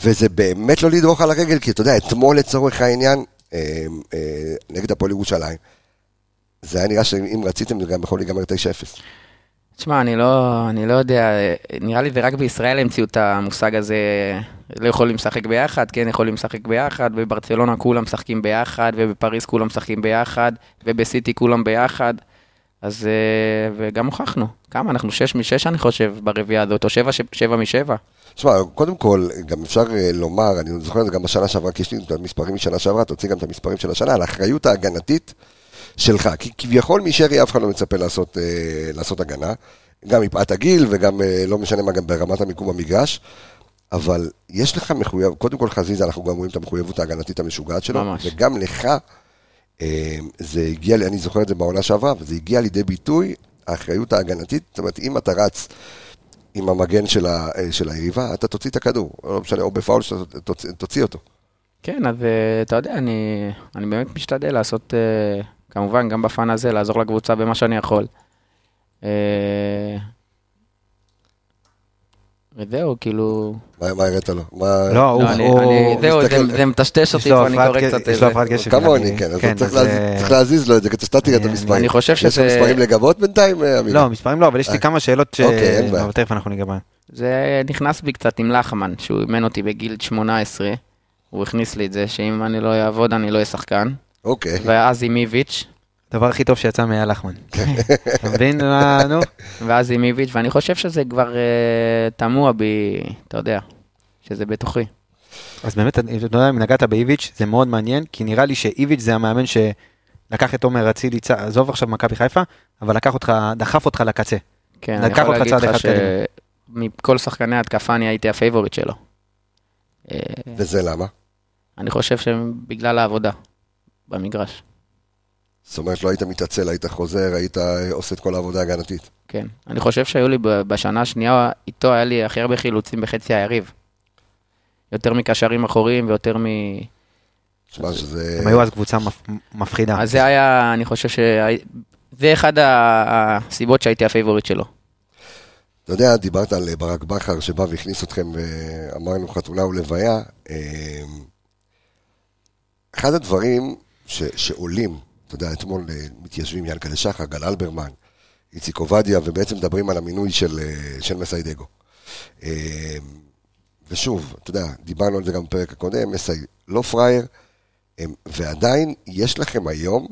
וזה באמת לא לדרוך על הרגל, כי אתה יודע, אתמול לצורך העניין, אמ, אה, נגד הפועל ירושלים, זה היה נראה שאם רציתם זה גם יכול להיגמר 9-0. תשמע, אני לא, אני לא יודע, נראה לי ורק בישראל המציאו את המושג הזה, לא יכולים לשחק ביחד, כן יכולים לשחק ביחד, בברצלונה כולם משחקים ביחד, ובפריז כולם משחקים ביחד, ובסיטי כולם ביחד, אז, אה, וגם הוכחנו, כמה, אנחנו שש משש אני חושב, ברביעייה הזאת, או שבע, ש- שבע משבע. תשמע, קודם כל, גם אפשר אה, לומר, אני זוכר את זה גם בשנה שעברה, כי יש לי את המספרים משנה שעברה, תוציא גם את המספרים של השנה, על האחריות ההגנתית שלך. כי כביכול משרי אף אחד לא מצפה לעשות, אה, לעשות הגנה, גם מפאת הגיל וגם אה, לא משנה מה, גם ברמת המיקום במגרש. אבל יש לך מחויב, קודם כל חזיזה, אנחנו גם רואים את המחויבות ההגנתית המשוגעת שלו, ממש. וגם לך, אה, זה הגיע, אני זוכר את זה בעונה שעברה, וזה הגיע לידי ביטוי, האחריות ההגנתית, זאת אומרת, אם אתה רץ עם המגן של, ה, אה, של היריבה, אתה תוציא את הכדור, לא משנה, או בפאול שאתה תוציא, תוציא אותו. כן, אז אה, אתה יודע, אני, אני באמת משתדל לעשות, אה, כמובן, גם בפן הזה, לעזור לקבוצה במה שאני יכול. אה, וזהו, כאילו... מה הראת לו? לא, הוא... לא, הוא- זהו, זה- זה מטשטש אותי לו פה, אני הפרעת קורא קצת יש לו. הפרעת קשב. כמוני, אני- כן, אז כן, צריך להזיז- אה, לו את זה, כי אתה תראה את המספרים. אני חושב יש לך שזה- מספרים לגבות בינתיים, אה, עמיגה? לא, מספרים לא, אבל יש לי אה. כמה שאלות ש... אוקיי, אין בעיה. אבל תכף אנחנו ניגע בהן. זה נכנס בי קצת עם לחמן, שהוא אימן אותי בגיל 18. הוא הכניס לי את זה, שאם אני לא אעבוד אני לא אהיה שחקן. אוקיי. ואז עם איביץ', הדבר הכי טוב שיצא מאייל לחמן. אתה מבין? מה, נו? ואז עם איביץ', ואני חושב שזה כבר אה, תמוה בי, אתה יודע, שזה בתוכי. אז באמת, אתה יודע, אם נגעת באיביץ', זה מאוד מעניין, כי נראה לי שאיביץ' זה המאמן שלקח את עומר אצילי, עזוב עכשיו מכבי חיפה, אבל לקח אותך, דחף אותך לקצה. כן, אני יכול להגיד לך. שמכל שחקני ההתקפה אני הייתי הפייבוריט שלו. אה, וזה למה? אני חושב שבגלל העבודה במגרש. זאת אומרת, לא היית מתעצל, היית חוזר, היית אה, עושה את כל העבודה ההגנתית. כן. אני חושב שהיו לי בשנה השנייה, איתו היה לי הכי הרבה חילוצים בחצי היריב. יותר מקשרים אחוריים ויותר מ... תשמע, שזה... הם היו אז קבוצה מפ- מפחידה. אז זה היה, אני חושב ש... זה אחד הסיבות שהייתי הפייבוריט שלו. אתה יודע, דיברת על אה, ברק בכר שבא והכניס אתכם ואמרנו חתונה ולוויה. אה, אחד הדברים ש, שעולים, אתה יודע, אתמול אה, מתיישבים ינקלה שחר, גל אלברמן, איציק עובדיה, ובעצם מדברים על המינוי של, אה, של מסאי דגו. אה, ושוב, אתה יודע, דיברנו על זה גם בפרק הקודם, מסאי לא פראייר, ועדיין יש לכם היום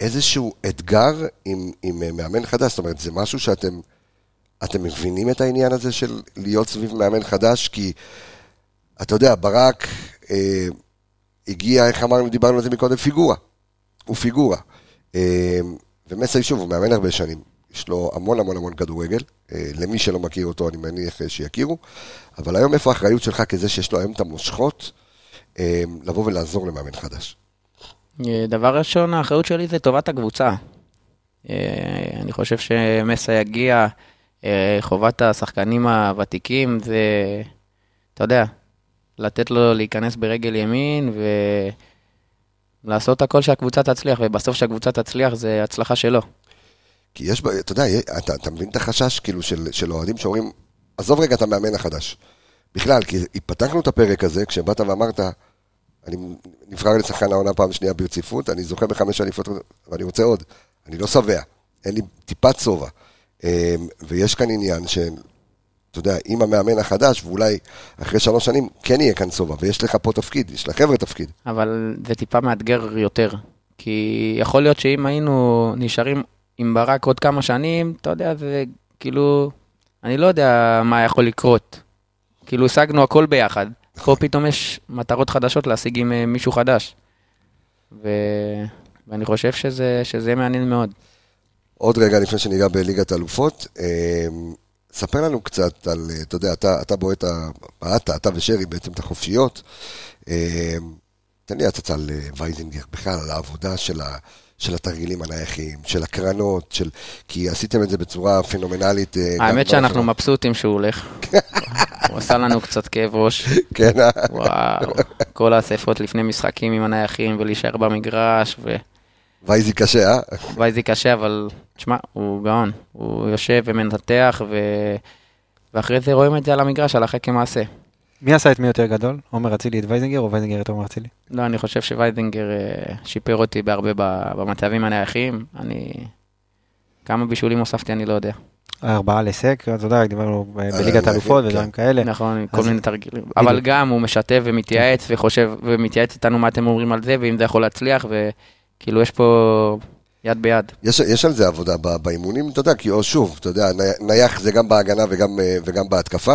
איזשהו אתגר עם, עם מאמן חדש, זאת אומרת, זה משהו שאתם... אתם מבינים את העניין הזה של להיות סביב מאמן חדש? כי אתה יודע, ברק אה, הגיע, איך אמרנו, דיברנו על זה מקודם, פיגורה. הוא פיגורה. אה, ומסי, שוב, הוא מאמן הרבה שנים. יש לו המון המון המון כדורגל. אה, למי שלא מכיר אותו, אני מניח אה, שיכירו. אבל היום איפה האחריות שלך כזה שיש לו היום את המושכות, לבוא ולעזור למאמן חדש? דבר ראשון, האחריות שלי זה טובת הקבוצה. אני חושב שמסה יגיע, חובת השחקנים הוותיקים זה, אתה יודע, לתת לו להיכנס ברגל ימין ולעשות הכל שהקבוצה תצליח, ובסוף שהקבוצה תצליח זה הצלחה שלו. כי יש, אתה יודע, אתה, אתה מבין את החשש כאילו של, של אוהדים שאומרים, עזוב רגע את המאמן החדש. בכלל, כי פתחנו את הפרק הזה כשבאת ואמרת, אני נבחר לשחקן העונה פעם שנייה ברציפות, אני זוכה בחמש אליפות, ואני רוצה עוד. אני לא שבע, אין לי טיפת שובע. אמ, ויש כאן עניין של, אתה יודע, עם המאמן החדש, ואולי אחרי שלוש שנים כן יהיה כאן שובע, ויש לך פה תפקיד, יש לחבר'ה תפקיד. אבל זה טיפה מאתגר יותר. כי יכול להיות שאם היינו נשארים עם ברק עוד כמה שנים, אתה יודע, זה כאילו, אני לא יודע מה יכול לקרות. כאילו השגנו הכל ביחד. פה פתאום יש מטרות חדשות להשיג עם אה, מישהו חדש. ו... ואני חושב שזה, שזה מעניין מאוד. עוד רגע לפני שניגע בליגת האלופות, אמ, ספר לנו קצת על, אה, אתה יודע, אתה, אתה בועט, ה- בעטת, אתה ושרי בעצם את החופשיות. אמ, תן לי הצצה על אה, וייזינגר, בכלל על העבודה של, ה, של התרגילים הנייחים, של הקרנות, של... כי עשיתם את זה בצורה פנומנלית. אה, האמת שאנחנו באופן- מבסוטים שהוא הולך. <laughs> הוא עשה לנו קצת כאב ראש. כן, אה? וואו, כל האספות לפני משחקים עם הנייחים ולהישאר במגרש, ו... וייזי קשה, אה? וייזי קשה, אבל תשמע, הוא גאון. הוא יושב ומנתח, ו... ואחרי זה רואים את זה על המגרש, הלכה למעשה. מי עשה את מי יותר גדול? עומר אצילי את וייזינגר או וייזינגר את עומר אצילי? לא, אני חושב שווייזינגר אה, שיפר אותי בהרבה במצבים הנייחים. אני... כמה בישולים הוספתי, אני לא יודע. ארבעה לסק, אתה יודע, דיברנו ב- בליגת אה, האלופות כן. ודברים כאלה. נכון, כל מיני תרגילים. אבל גם הוא משתף ומתייעץ וחושב, ומתייעץ איתנו מה אתם אומרים על זה, ואם זה יכול להצליח, וכאילו יש פה יד ביד. יש, יש על זה עבודה באימונים, אתה יודע, כי או שוב, אתה יודע, ני- נייח זה גם בהגנה וגם, אה, וגם בהתקפה.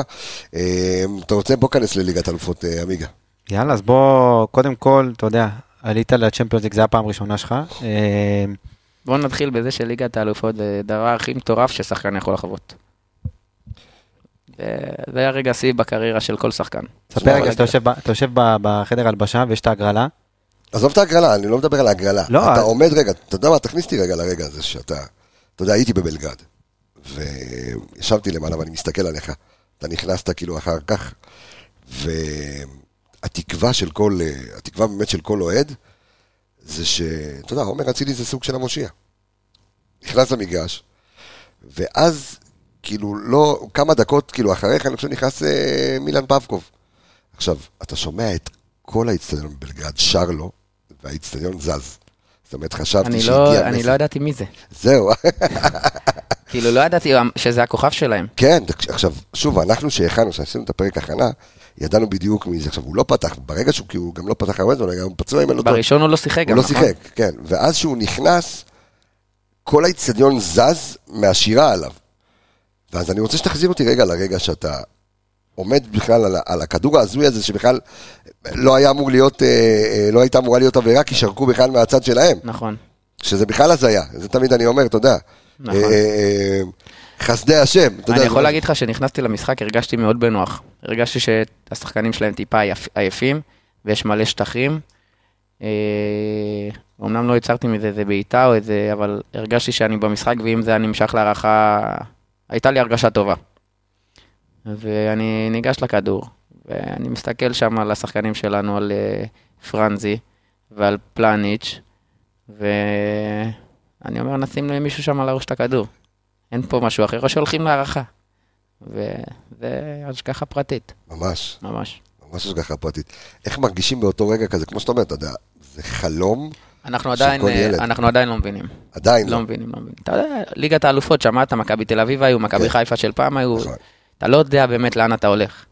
אה, אתה רוצה, בוא כנס לליגת אלופות, אה, עמיגה. יאללה, אז בוא, קודם כל, אתה יודע, עלית לצ'מפיונס ליג, זה הפעם הראשונה שלך. בואו נתחיל בזה שליגת האלופות זה הדבר הכי מטורף ששחקן יכול לחוות. זה היה רגע שיא בקריירה של כל שחקן. ספר רגע, אתה יושב בחדר הלבשה ויש את ההגרלה. עזוב את ההגרלה, אני לא מדבר על ההגרלה. לא, אתה אז- עומד רגע, אתה יודע מה, תכניס אותי רגע לרגע הזה שאתה, אתה יודע, הייתי בבלגרד, וישבתי למעלה ואני מסתכל עליך, אתה נכנסת כאילו אחר כך, והתקווה של כל, אה, התקווה באמת של כל אוהד, זה ש... אתה יודע, עומר אצילי זה סוג של המושיע. נכנס למגרש, ואז, כאילו, לא, כמה דקות, כאילו, אחריך, אני חושב נכנס אה, מילן פבקוב. עכשיו, אתה שומע את כל האיצטדיון בבלגרד שר לו, והאיצטדיון זז. זאת אומרת, חשבתי שהגיע לא, מסי. אני לא ידעתי מי זה. זהו, <laughs> כאילו, לא ידעתי שזה הכוכב שלהם. כן, עכשיו, שוב, אנחנו שהכנו, כשעשינו את הפרק הכנה, ידענו בדיוק מי זה. עכשיו, הוא לא פתח, ברגע שהוא, כי הוא גם לא פתח הרבה זמן, הוא גם פצוע לו טוב. בראשון הוא לא שיחק גם, הוא לא נכון? שיחק, כן. ואז שהוא נכנס, כל האיצטדיון זז מהשירה עליו. ואז אני רוצה שתחזיר אותי רגע לרגע שאתה עומד בכלל על, על הכדור ההזוי הזה, שבכלל לא היה אמור להיות, אה, אה, לא הייתה אמורה להיות עבירה, כי שרקו בכלל מהצד שלהם. נכון. שזה בכלל הזיה, זה תמיד אני אומר, אתה יודע. נכון. אה, חסדי השם. אתה יודע, אני יכול להגיד לך שנכנסתי למשחק, הרגשתי מאוד בנוח. הרגשתי שהשחקנים שלהם טיפה עייפ- עייפים, ויש מלא שטחים. אמנם לא יצרתי מזה איזה בעיטה או איזה, אבל הרגשתי שאני במשחק, ואם זה היה נמשך להערכה, הייתה לי הרגשה טובה. ואני ניגש לכדור, ואני מסתכל שם על השחקנים שלנו, על אה, פרנזי ועל פלניץ', ואני אומר, נשים למישהו שם על הראש את הכדור. אין פה משהו אחר, או שהולכים להערכה. וזה השגחה פרטית, ממש, ממש. ממש השגחה פרטית. איך מרגישים באותו רגע כזה, כמו שאתה אומר, אתה יודע, זה חלום, אנחנו של עדיין, כל אה, ילד. אנחנו עדיין לא מבינים. עדיין לא לא. מבינים, לא מבינים. אתה יודע, ליגת האלופות, שמעת, מכבי תל אביב היו, מכבי כן. חיפה של פעם היו, נכון. אתה לא יודע באמת לאן אתה הולך.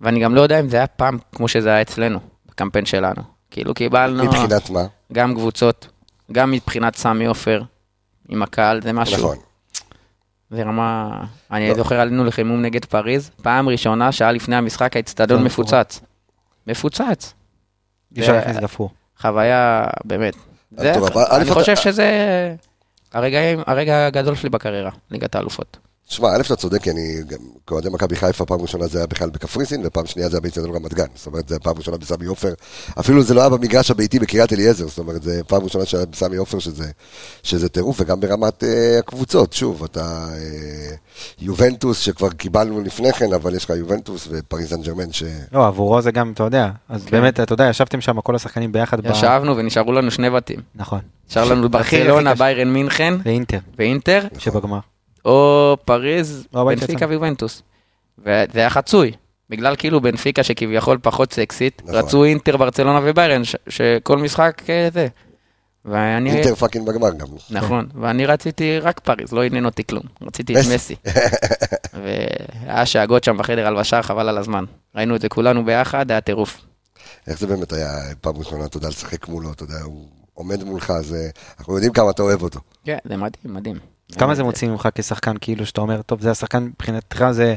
ואני גם לא יודע אם זה היה פעם כמו שזה היה אצלנו, בקמפיין שלנו. כאילו קיבלנו מבחינת מה? גם קבוצות, גם מבחינת סמי עופר, עם הקהל, זה משהו. נכון. זה רמה... אני לא. זוכר עלינו לחימום נגד פריז, פעם ראשונה, שעה לפני המשחק, האצטדיון מפוצץ. מפוצץ. אי אפשר זה- להכניס גפור. חוויה, באמת. זה, טוב, אני חושב שזה הרגע הגדול שלי בקריירה, ליגת האלופות. תשמע, א', אתה צודק, כי אני גם כאוהדי מכבי חיפה, פעם ראשונה זה היה בכלל בקפריסין, ופעם שנייה זה היה באיצטדיון רמת גן. זאת אומרת, זה פעם ראשונה בסמי עופר. אפילו זה לא היה במגרש הביתי בקריית אליעזר, זאת אומרת, זה פעם ראשונה שהיה בסמי עופר שזה, שזה טירוף, וגם ברמת אה, הקבוצות. שוב, אתה אה, יובנטוס, שכבר קיבלנו לפני כן, אבל יש לך יובנטוס ופריז סן ג'רמן, ש... לא, עבורו זה גם, אתה יודע, אז באמת, אתה יודע, ישבתם שם כל השחקנים ביחד. ב- ישבנו ונשארו לנו שני בתים. נכון. נשאר לנו הכי ברצלונה. ביירן מינכן ואינטר, ואינטר, שבגמר. או פריז, בנפיקה. ויובנטוס. וזה היה חצוי. בגלל כאילו בנפיקה שכביכול פחות סקסית, נכון. רצו אינטר, ברצלונה וביירן, ש- שכל משחק אה, זה. ואני... אינטר fucking בגמר גם. נכון, ואני רציתי רק פריז, לא עניין אותי כלום. רציתי את <laughs> מסי. והיה שאגות שם בחדר הלבשה, חבל על הזמן. ראינו את זה כולנו ביחד, היה טירוף. איך זה באמת היה פעם ראשונה, אתה יודע, לשחק מולו, אתה יודע, הוא עומד מולך, אז אנחנו יודעים כמה אתה אוהב אותו. כן, זה מדהים, מדהים. כמה זה מוציא ממך כשחקן, כאילו, שאתה אומר, טוב, זה השחקן, מבחינתך זה...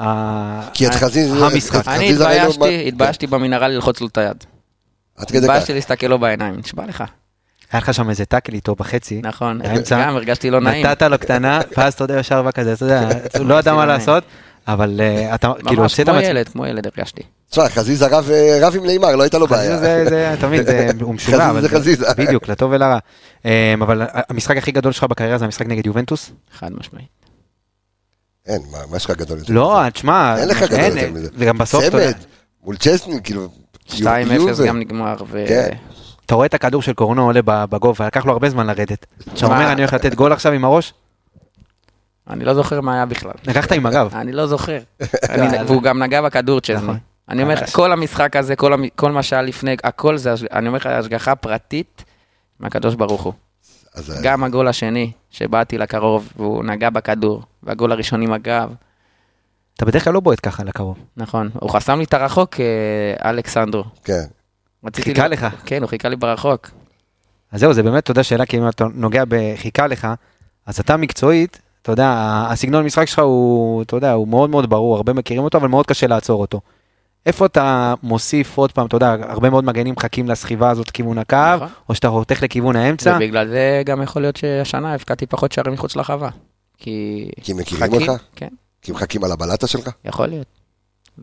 ה- כי את חזיז... המשחק. אני חזיז ראינו מה- התביישתי, התביישתי במנהרה ללחוץ לו את היד. עד כדי כך. התביישתי להסתכל לו בעיניים, נשבע לך. היה לך שם איזה טאקל איתו בחצי. נכון, באמצע. גם הרגשתי לא נעים. נתת לו קטנה, ואז אתה יודע, ישר בא כזה, אתה יודע, <laughs> לא ידע מה לא. לעשות, אבל אה, אתה, כאילו, ממש עשית כמו מעצמך. ילד, כמו ילד הרגשתי. תשמע, חזיזה רב אה, רב עם נאמר, לא הייתה לו בעיה. חזיזה זה, זה, אתה מבין, זה- <laughs> הוא משוגע, חזיזה זה חזיזה. בדיוק, לטוב ולרע. אה, אבל המשחק הכי גדול שלך בקריירה זה המשחק נגד יובנטוס? חד משמעית. אין, מה, מה יש לך גדול יותר? לא, מזה? תשמע, אין לך גדול יותר מזה. וגם בסוף, אתה יודע, מול צ'סנין, כאילו... 2-0 יובה. גם נגמר, ו... כן. אתה רואה את הכדור של קורנו עולה בגובה, לקח לו הרבה זמן לרדת. אתה אומר, אני הולך לתת גול עכשיו עם הראש? אני לא זוכר מה היה בכלל. לקחת עם הגב. אני לא זוכר. <laughs> והוא גם נגע בכדור צ'זני. אני אומר לך, כל המשחק הזה, כל המ- כל מה שהיה לפני, הכל זה, אני אומר לך, השגחה פרטית מהקדוש ברוך הוא. אז, גם הגול השני, שבאתי לקרוב, והוא נגע בכדור, והגול הראשון עם הגב, אתה בדרך כלל לא בועט ככה לקרוב. נכון. הוא חסם לי את הרחוק, אה, אלכסנדרו. כן. חיכה ל- לך. כן, הוא חיכה לי ברחוק. אז זהו, זה באמת, אתה יודע, שאלה, כי אם אתה נוגע בחיכה לך, אז אתה מקצועית, אתה יודע, הסגנון משחק שלך הוא, אתה יודע, הוא מאוד מאוד ברור, הרבה מכירים אותו, אבל מאוד קשה לעצור אותו. איפה אתה מוסיף עוד פעם, אתה יודע, הרבה מאוד מגנים מחכים לסחיבה הזאת כיוון הקו, נכון. או שאתה חותך לכיוון האמצע. ובגלל זה גם יכול להיות שהשנה הבקעתי פחות שערים מחוץ לחווה. כי... כי מכירים אותך? כן, כי מחכים על הבלטה שלך? יכול להיות.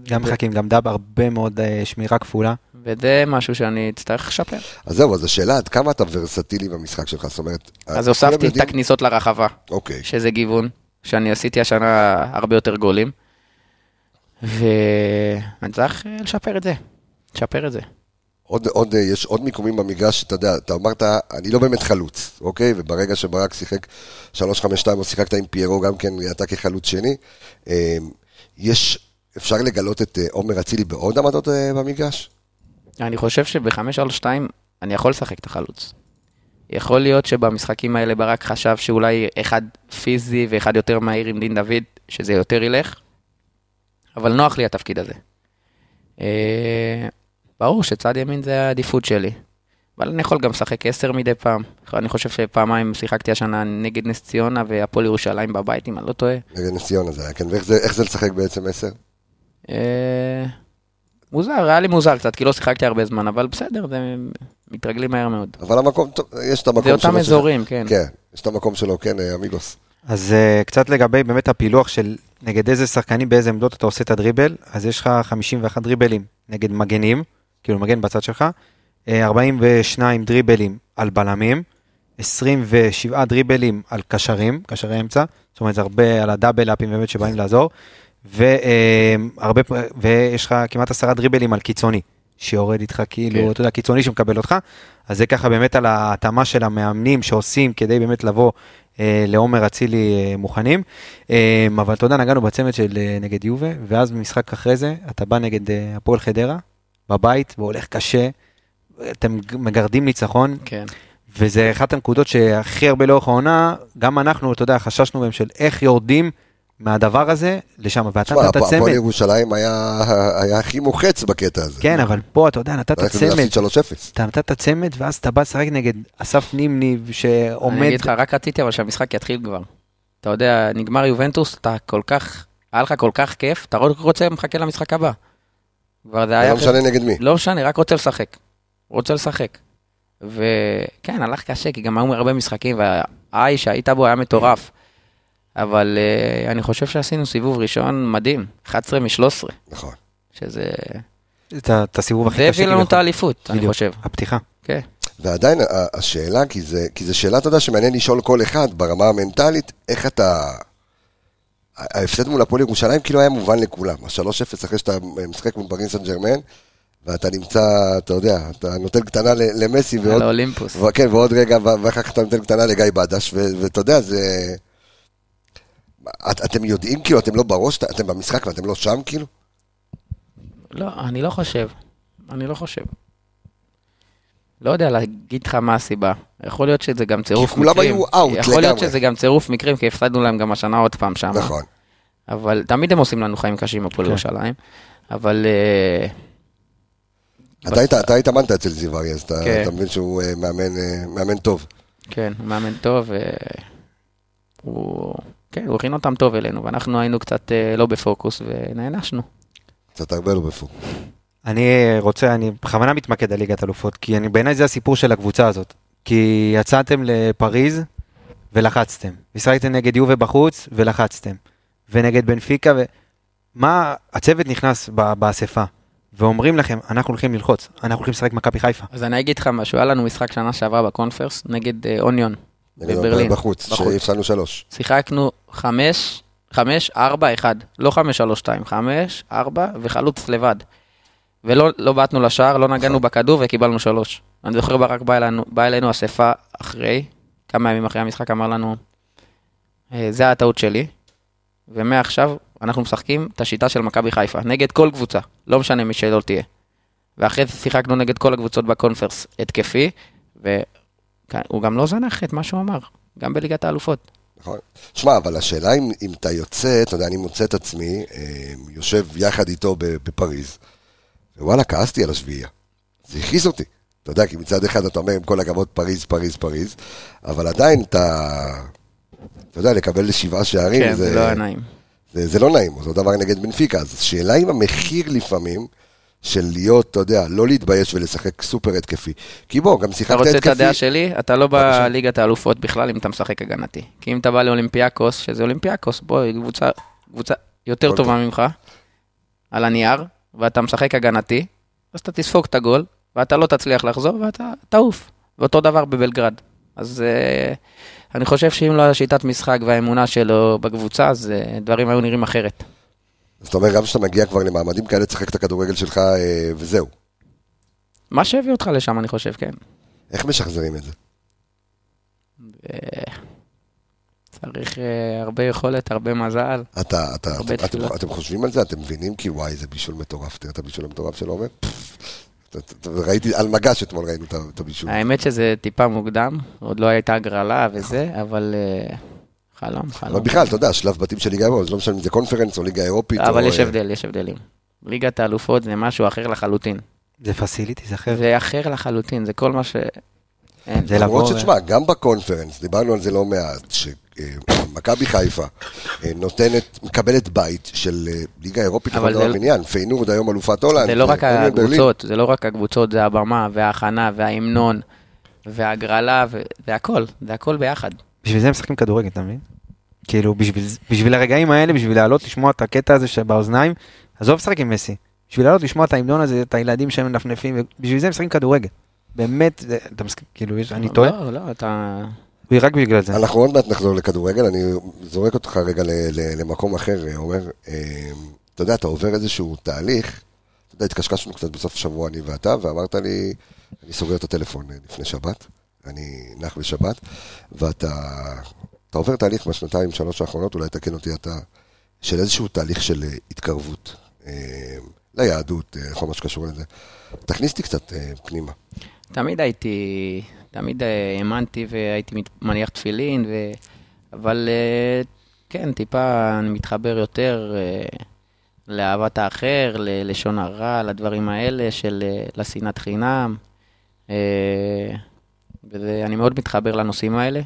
גם מחכים, גם דאב, הרבה מאוד אה, שמירה כפולה. וזה משהו שאני אצטרך לשפר. אז זהו, אז השאלה עד כמה אתה ורסטילי במשחק שלך, זאת אומרת... אז הוספתי את הכניסות לרחבה, אוקיי. שזה גיוון, שאני עשיתי השנה הרבה יותר גולים. ואני צריך אה, לשפר את זה. לשפר את זה. עוד, עוד, אה, יש עוד מיקומים במגרש, אתה יודע, אתה אמרת, אני לא באמת חלוץ, אוקיי? וברגע שברק שיחק 3-5-2, או שיחקת עם פיירו, גם כן, אתה כחלוץ שני, אה, יש, אפשר לגלות את עומר אצילי בעוד עמדות במגרש? אני חושב שב-5-3-2 אני יכול לשחק את החלוץ. יכול להיות שבמשחקים האלה ברק חשב שאולי אחד פיזי ואחד יותר מהיר עם דין דוד, שזה יותר ילך, אבל נוח לי התפקיד הזה. אה, ברור שצד ימין זה העדיפות שלי, אבל אני יכול גם לשחק 10 מדי פעם. אני חושב שפעמיים שיחקתי השנה נגד נס ציונה והפועל ירושלים בבית, אם אני לא טועה. נגד נס ציונה זה היה, כן, ואיך זה, איך זה לשחק בעצם עשר? אה, מוזר, היה לי מוזר קצת, כי לא שיחקתי הרבה זמן, אבל בסדר, זה מתרגלים מהר מאוד. אבל המקום, יש את המקום זה אותם שלו אזורים, כן. כן, יש את המקום שלו, כן, אה, אמיגוס. אז uh, קצת לגבי באמת הפילוח של נגד איזה שחקנים באיזה עמדות אתה עושה את הדריבל, אז יש לך 51 דריבלים נגד מגנים, כאילו מגן בצד שלך, אה, 42 דריבלים על בלמים, 27 דריבלים על קשרים, קשרי אמצע, זאת אומרת זה הרבה על הדאבל אפים באמת שבאים לעזור, והרבה, ויש לך כמעט עשרה דריבלים על קיצוני, שיורד איתך כאילו, כן. אתה יודע, קיצוני שמקבל אותך, אז זה ככה באמת על ההתאמה של המאמנים שעושים כדי באמת לבוא אה, לעומר אצילי אה, מוכנים. אה, אבל אתה יודע, נגענו בצמד של אה, נגד יובה, ואז במשחק אחרי זה, אתה בא נגד אה, הפועל חדרה, בבית, והולך קשה, אתם מגרדים ניצחון, כן. וזה אחת הנקודות שהכי הרבה לאורך העונה, גם אנחנו, אתה יודע, חששנו בהם של איך יורדים מהדבר הזה לשם, ואתה תשמע, נתת הפועל צמד, ירושלים היה היה הכי מוחץ בקטע הזה. כן, אבל פה, אתה יודע, נתת אנחנו צמד, להפסיד 3-0. אתה נתת צמד, ואז אתה בא לשחק נגד אסף נימני, אני שעומד, אגיד לך, רק רציתי אבל שהמשחק יתחיל כבר. אתה יודע, נגמר יובנטוס, אתה כל כך, היה לך כל כך כיף, אתה רק רוצה, מחכה למשחק הבא. כבר זה היה... לא משנה נגד מי. לא משנה, רק רוצה לשחק. רוצה לשחק. וכן, הלך קשה, כי גם היו הרבה משחקים, והאי שהיית בו היה מטורף. אבל uh, אני חושב שעשינו סיבוב ראשון מדהים, 11 מ-13, נכון. שזה... את את הסיבוב הכי זה קשה. הביא לנו את. האליפות, אני בדיוק, חושב. הפתיחה. כן. ועדיין השאלה, כי זה, כי זו שאלה, אתה יודע, שמעניין לשאול כל אחד ברמה המנטלית, איך אתה... ההפסד מול הפועל ירושלים כאילו היה מובן לכולם. ה-3-0 אחרי שאתה משחק מול פריס סן ג'רמן, ואתה נמצא, אתה יודע, אתה נותן קטנה למסי, ועוד, על האולימפוס. כן, ועוד רגע, ואחר כך אתה נותן קטנה לגיא בדש, ואתה יודע, זה... את, אתם יודעים, כאילו, אתם לא בראש, אתם במשחק ואתם לא שם, כאילו? לא, אני לא חושב. אני לא חושב. לא יודע להגיד לך מה הסיבה. יכול להיות שזה גם צירוף כולם מקרים. היו out יכול להיות לגמרי. שזה גם צירוף מקרים, כי הפסדנו להם גם השנה עוד פעם שם. נכון. אבל תמיד הם עושים לנו חיים קשים, הפועל כן. ירושלים. אבל אה, אתה התאמנת אצל זיו אריה, אז אתה כן. אתה מבין שהוא אה, מאמן, אה, מאמן טוב. כן, הוא מאמן טוב, והוא... כן, הוא הכין אותם טוב אלינו, ואנחנו היינו קצת אה, לא בפוקוס ונענשנו. קצת הרבה לא בפור. אני רוצה, אני בכוונה מתמקד על ליגת אלופות, כי אני, בעיניי זה הסיפור של הקבוצה הזאת. כי יצאתם לפריז ולחצתם. משחקתם נגד יובה בחוץ ולחצתם. ונגד בנפיקה ו... מה, הצוות נכנס באספה, ואומרים לכם, אנחנו הולכים ללחוץ, אנחנו הולכים לשחק מכבי חיפה. אז אני אגיד לך משהו, היה לנו משחק שנה שעברה בקונפרס נגד אה, אוניון בברלין. בחוץ. שהפסדנו שלוש. שיחקנו חמש, חמש, ארבע, אחד. לא חמש, שלוש, שתיים. חמש, ארבע, וחלוץ לבד. ולא לא בעטנו לשער, לא נגענו בכדור וקיבלנו שלוש. אני זוכר ברק בא אלינו, בא אלינו אספה אחרי, כמה ימים אחרי המשחק, אמר לנו, "אה, זה הטעות שלי, ומעכשיו אנחנו משחקים את השיטה של מכבי חיפה, נגד כל קבוצה, לא משנה מי שלא תהיה. ואחרי זה שיחקנו נגד כל הקבוצות בקונפרס התקפי, והוא גם לא זנח את מה שהוא אמר, גם בליגת האלופות. נכון. שמע, אבל השאלה אם, אם אתה יוצא, אתה יודע, אני מוצא את עצמי, אה, יושב יחד איתו בפריז, ווואלה, כעסתי על השביעייה. זה הכעיס אותי. אתה יודע, כי מצד אחד אתה אומר, עם כל הכבוד, פריז, פריז, פריז, אבל עדיין אתה, אתה יודע, לקבל שבעה שערים, כן, זה לא היה נעים. זה, זה לא נעים, אותו דבר נגד בנפיקה. אז השאלה אם המחיר לפעמים, של להיות, אתה יודע, לא להתבייש ולשחק סופר התקפי. כי בוא, גם אתה שיחקת רוצה את התקפי. הדעה שלי? אתה לא. בליגת האלופות בכלל אם אתה משחק הגנתי. כי אם אתה בא לאולימפיאקוס, שזה אולימפיאקוס, בוא, היא קבוצה, קבוצה יותר הכל טובה טוב. ממך, על הנייר, ואתה משחק הגנתי, אז אתה תספוג את הגול, ואתה לא תצליח לחזור, ואתה תעוף. ואותו דבר בבלגרד. אז uh, אני חושב שאם לא השיטת משחק והאמונה שלו בקבוצה, אז uh, דברים היו נראים אחרת. זאת אומרת, גם כשאתה מגיע כבר למעמדים כאלה, תשחק את הכדורגל שלך אה, וזהו. מה שהביא אותך לשם, אני חושב, כן. איך משחזרים את זה? ו- צריך אה, הרבה יכולת, הרבה מזל. אתה, אתה, הרבה אתם, תפילות. אתם חושבים על זה? אתם מבינים כי וואי, זה בישול מטורף. תראה את הבישול המטורף של עומר. אתה- אתה- ראיתי, על מגש אתמול ראינו את הבישול. האמת שזה טיפה מוקדם, עוד לא הייתה הגרלה וזה, אבל אה, חלום, אבל חלום. בכלל, אתה יודע, שלב בתים של ליגה אירופית, זה לא משנה אם זה קונפרנס או ליגה אירופית. אבל יש אה, הבדל, יש הבדלים. ליגת האלופות זה משהו אחר לחלוטין. זה פסיליטיז אחר. זה אחר לחלוטין, זה כל מה ש... זה למרות לבוא- שתשמע, גם בקונפרנס, דיברנו על זה לא מעט, שמכבי חיפה אה, נותנת, מקבלת בית של אה, ליגה אירופית אבל לכל זה- דבר ועניין, פיינורד היום אלופת הולנד. זה לא רק. הקבוצות, זה לא רק הקבוצות, זה הבמה וההכנה וההמנון וההגרלה, ו- זה הכל, זה הכל ביחד. בשביל זה הם משחקים כדורגל, אתה מבין? כאילו, בשביל, בשביל הרגעים האלה, בשביל לעלות לשמוע את הקטע הזה שבאוזניים, עזוב לשחק עם מסי. בשביל לעלות לשמוע את ההמנון הזה, את הילדים שהם מנפנפים, בשביל זה הם משחקים כדורגל. באמת, זה- אתה מסכים, כאילו, יש- אני טועה? לא, לא, אתה... רק בגלל זה. אנחנו עוד מעט נחזור לכדורגל, אני זורק אותך רגע ל- ל- למקום אחר, עומר. אה, אתה יודע, אתה עובר איזשהו תהליך, אתה יודע, התקשקשנו קצת בסוף השבוע, אני ואתה, ואמרת לי, אני סוגר את הטלפון אה, לפני שבת, אני נח בשבת, ואתה אתה עובר תהליך בשנתיים, שלוש האחרונות, אולי תקן אותי אתה, של איזשהו תהליך של אה, התקרבות אה, ליהדות, אה, כל מה שקשור לזה. תכניס אותי קצת פנימה. תמיד הייתי, תמיד האמנתי והייתי מניח תפילין, ו... אבל כן, טיפה אני מתחבר יותר אה, לאהבת האחר, ללשון הרע, לדברים האלה של לשנאת חינם. ואני מאוד מתחבר לנושאים האלה.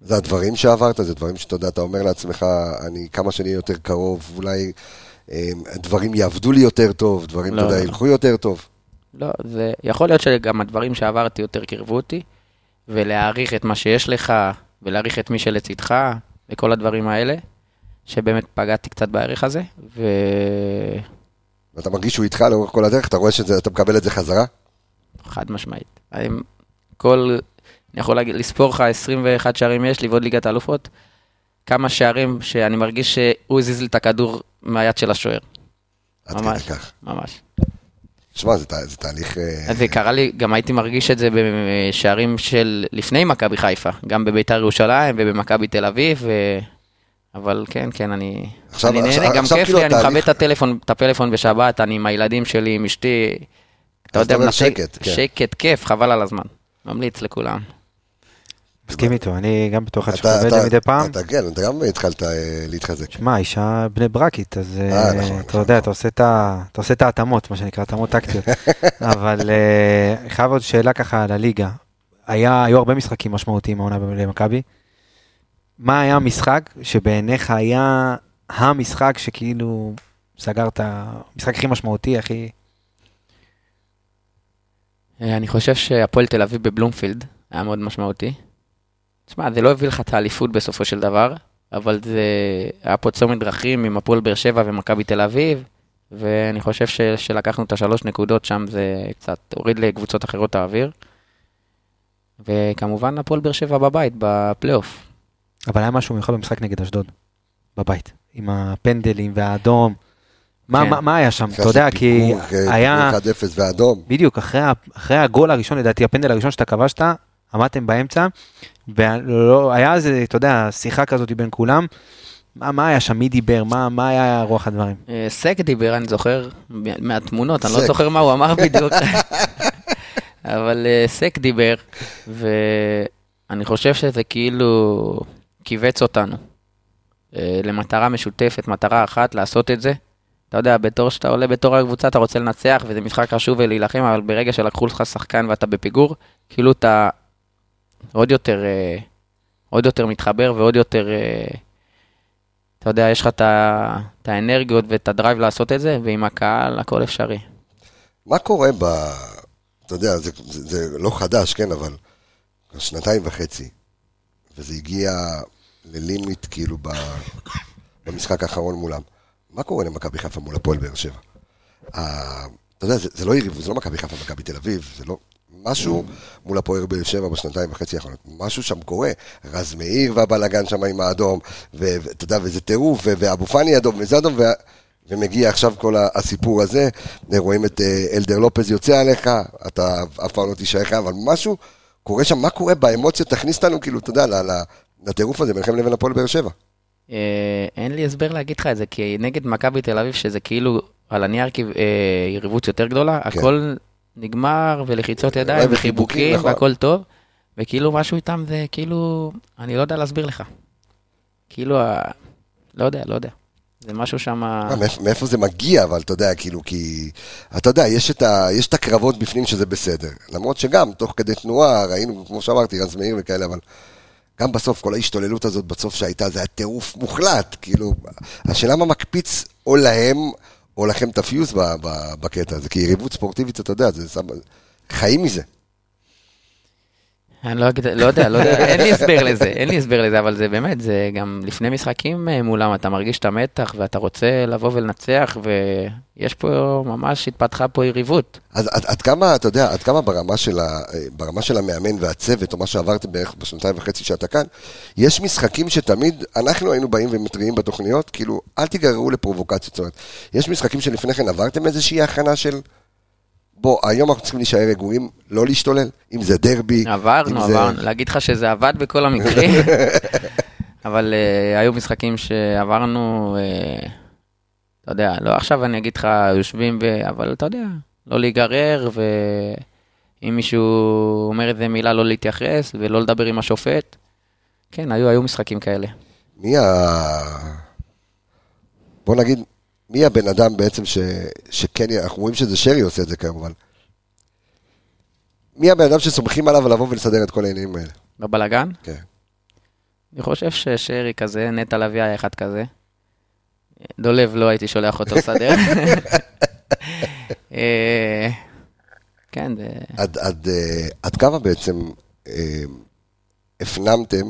זה הדברים שעברת, זה דברים שאתה יודע, אתה אומר לעצמך, אני כמה שאני יותר קרוב, אולי אה, דברים יעבדו לי יותר טוב, דברים, לא. אתה יודע, ילכו יותר טוב. לא, זה יכול להיות שגם הדברים שעברתי יותר קירבו אותי, ולהעריך את מה שיש לך, ולהעריך את מי שלצידך, וכל הדברים האלה, שבאמת פגעתי קצת בערך הזה, ו... ואתה מרגיש שהוא איתך לאורך כל הדרך, אתה רואה שאתה מקבל את זה חזרה? חד משמעית. אני, כל, אני יכול להגיד, לספור לך 21 שערים יש לי ועוד ליגת האלופות, כמה שערים שאני מרגיש שהוא הזיז לי את הכדור מהיד של השוער. עד כדי ממש, כך. ממש. תשמע, זה, תה- זה תהליך... אה, זה קרה לי, גם הייתי מרגיש את זה בשערים של לפני מכבי חיפה, גם בביתר ירושלים ובמכבי תל אביב, ו... אבל כן, כן, אני, עכשיו- אני עכשיו- נהנה, גם עכשיו כיף כאילו לי, אני התהליך- מכבד את הטלפון, את הפלאפון בשבת, אני עם הילדים שלי, עם אשתי, אתה יודע, מנתק- שקט, כן. שקט, כיף, חבל על הזמן. ממליץ לכולם. מסכים איתו, אני גם בתור אחד אתה- שחווה את זה אתה- מדי פעם. אתה כן, אתה גם התחלת אה, להתחזק. שמע, אישה בני ברקית, אז אה, אה, נכון, אתה יודע. אתה עושה את ההתאמות, מה שנקרא, התאמות טקטיות. <laughs> אבל אני חייב עוד שאלה ככה על הליגה. היה- היו הרבה משחקים משמעותיים העונה למכבי. מה היה המשחק שבעיניך היה המשחק שכאילו סגר את המשחק הכי משמעותי, הכי... אה, אני חושב שהפועל תל אביב בבלומפילד היה מאוד משמעותי. תשמע, זה לא הביא לך את האליפות בסופו של דבר, אבל זה היה פה צומת דרכים עם הפועל באר שבע ומכבי תל אביב, ואני חושב ש... שלקחנו את השלוש נקודות שם, זה קצת הוריד לקבוצות אחרות האוויר. וכמובן הפועל באר שבע בבית, בפלייאוף. אבל היה משהו מיוחד במשחק נגד אשדוד, בבית, עם הפנדלים והאדום. מה, כן. מה, מה היה שם? אתה יודע, כי היה... פיגור 1-0 ואדום. בדיוק, אחרי, אחרי הגול הראשון, לדעתי, הפנדל הראשון שאתה כבשת, עמדתם באמצע, והיה איזה, אתה יודע, שיחה כזאת בין כולם. מה, מה היה שם? מי דיבר? מה, מה היה רוח הדברים? אה, סק דיבר, אני זוכר, מהתמונות, אני לא. זוכר מה הוא אמר <laughs> בדיוק, אבל אה, סק דיבר, ואני חושב שזה כאילו כיווץ אותנו אה, למטרה משותפת, מטרה אחת, לעשות את זה. אתה יודע, בתור שאתה עולה בתור הקבוצה, אתה רוצה לנצח, וזה משחק חשוב ולהילחם, אבל ברגע שלקחו לך שחקן ואתה בפיגור, כאילו אתה עוד יותר, אה, עוד יותר מתחבר ועוד יותר... אה, אתה יודע, יש לך את האנרגיות ואת הדרייב לעשות את זה, ועם הקהל הכל אפשרי. מה קורה ב... אתה יודע, זה, זה, זה לא חדש, כן, אבל שנתיים וחצי, וזה הגיע ללימיט כאילו ב, במשחק האחרון מולם. מה קורה למכבי חיפה מול הפועל באר שבע? ה- אתה יודע, זה, לא יריבות, זה לא מכבי חיפה ומכבי תל אביב, זה לא... משהו מול הפועל באר שבע בשנתיים וחצי האחרונות, משהו שם קורה. רז מאיר והבלאגן שם עם האדום, ואתה יודע, וזה טירוף, ואבו פאני אדום, וזה אדום, וה- ומגיע עכשיו כל הסיפור הזה, רואים את אה, אלדר לופז יוצא עליך, אתה אף פעם לא תישאר חייב, אבל משהו קורה שם, מה קורה באמוציות, תכניס אותנו, כאילו, אתה יודע, לטירוף הזה ביניכם לבין הפועל באר שבע. אה, אין לי הסבר להגיד לך את זה, כי נגד מכבי תל אביב, שזה כאילו על הנייר אה, יריבות יותר גדולה, כן. הכל נגמר ולחיצות ידיים וחיבוקים, נכון. והכל טוב, וכאילו משהו איתם זה כאילו, אני לא יודע להסביר לך. כאילו, לא יודע, לא יודע. זה משהו שם... מאיפה זה מגיע, אבל אתה יודע, כאילו, כי... אתה יודע, יש את, ה, יש את הקרבות בפנים שזה בסדר. למרות שגם, תוך כדי תנועה, ראינו, כמו שאמרתי, רז מאיר וכאלה, אבל... גם בסוף, כל ההשתוללות הזאת בסוף שהייתה, זה היה טירוף מוחלט. כאילו, השאלה מה מקפיץ או להם, או לכם את ב- בקטע הזה. כי יריבות ספורטיבית, אתה יודע, זה... שם- חיים מזה. אני לא אגיד, לא יודע, לא יודע, אין לי הסבר לזה, אין לי הסבר לזה, אבל זה באמת, זה גם לפני משחקים אה, מולם, אתה מרגיש את המתח ואתה רוצה לבוא ולנצח, ויש פה, ממש התפתחה פה יריבות. אז עד, עד כמה, אתה יודע, עד כמה ברמה של, ה, ברמה של המאמן והצוות, או מה שעברתם בערך בשנתיים וחצי שאתה כאן, יש משחקים שתמיד אנחנו היינו באים ומתריעים בתוכניות, כאילו, אל תיגררו לפרובוקציות. זאת אומרת, יש משחקים שלפני כן עברתם איזושהי הכנה של, בוא, היום אנחנו צריכים להישאר רגועים, לא להשתולל, אם זה דרבי, עברנו, זה- עברנו, להגיד לך שזה עבד בכל המקרים, <laughs> אבל uh, היו משחקים שעברנו, uh, אתה יודע, לא עכשיו אני אגיד לך, יושבים, ו... אבל אתה יודע, לא להיגרר, ואם מישהו אומר איזה מילה, לא להתייחס, ולא לדבר עם השופט. כן, היו, היו משחקים כאלה. מי ה... בוא נגיד, מי הבן אדם בעצם ש... שכן, אנחנו רואים שזה שרי עושה את זה כמובן. מי הבן אדם שסומכים עליו לבוא ולסדר את כל העניינים האלה? בבלגן? כן. אני חושב ששרי כזה, נטע לביא היה אחד כזה. דולב לא הייתי שולח אותו לסדר. <laughs> אה, כן, זה... עד, עד, אה, עד כמה בעצם אה, הפנמתם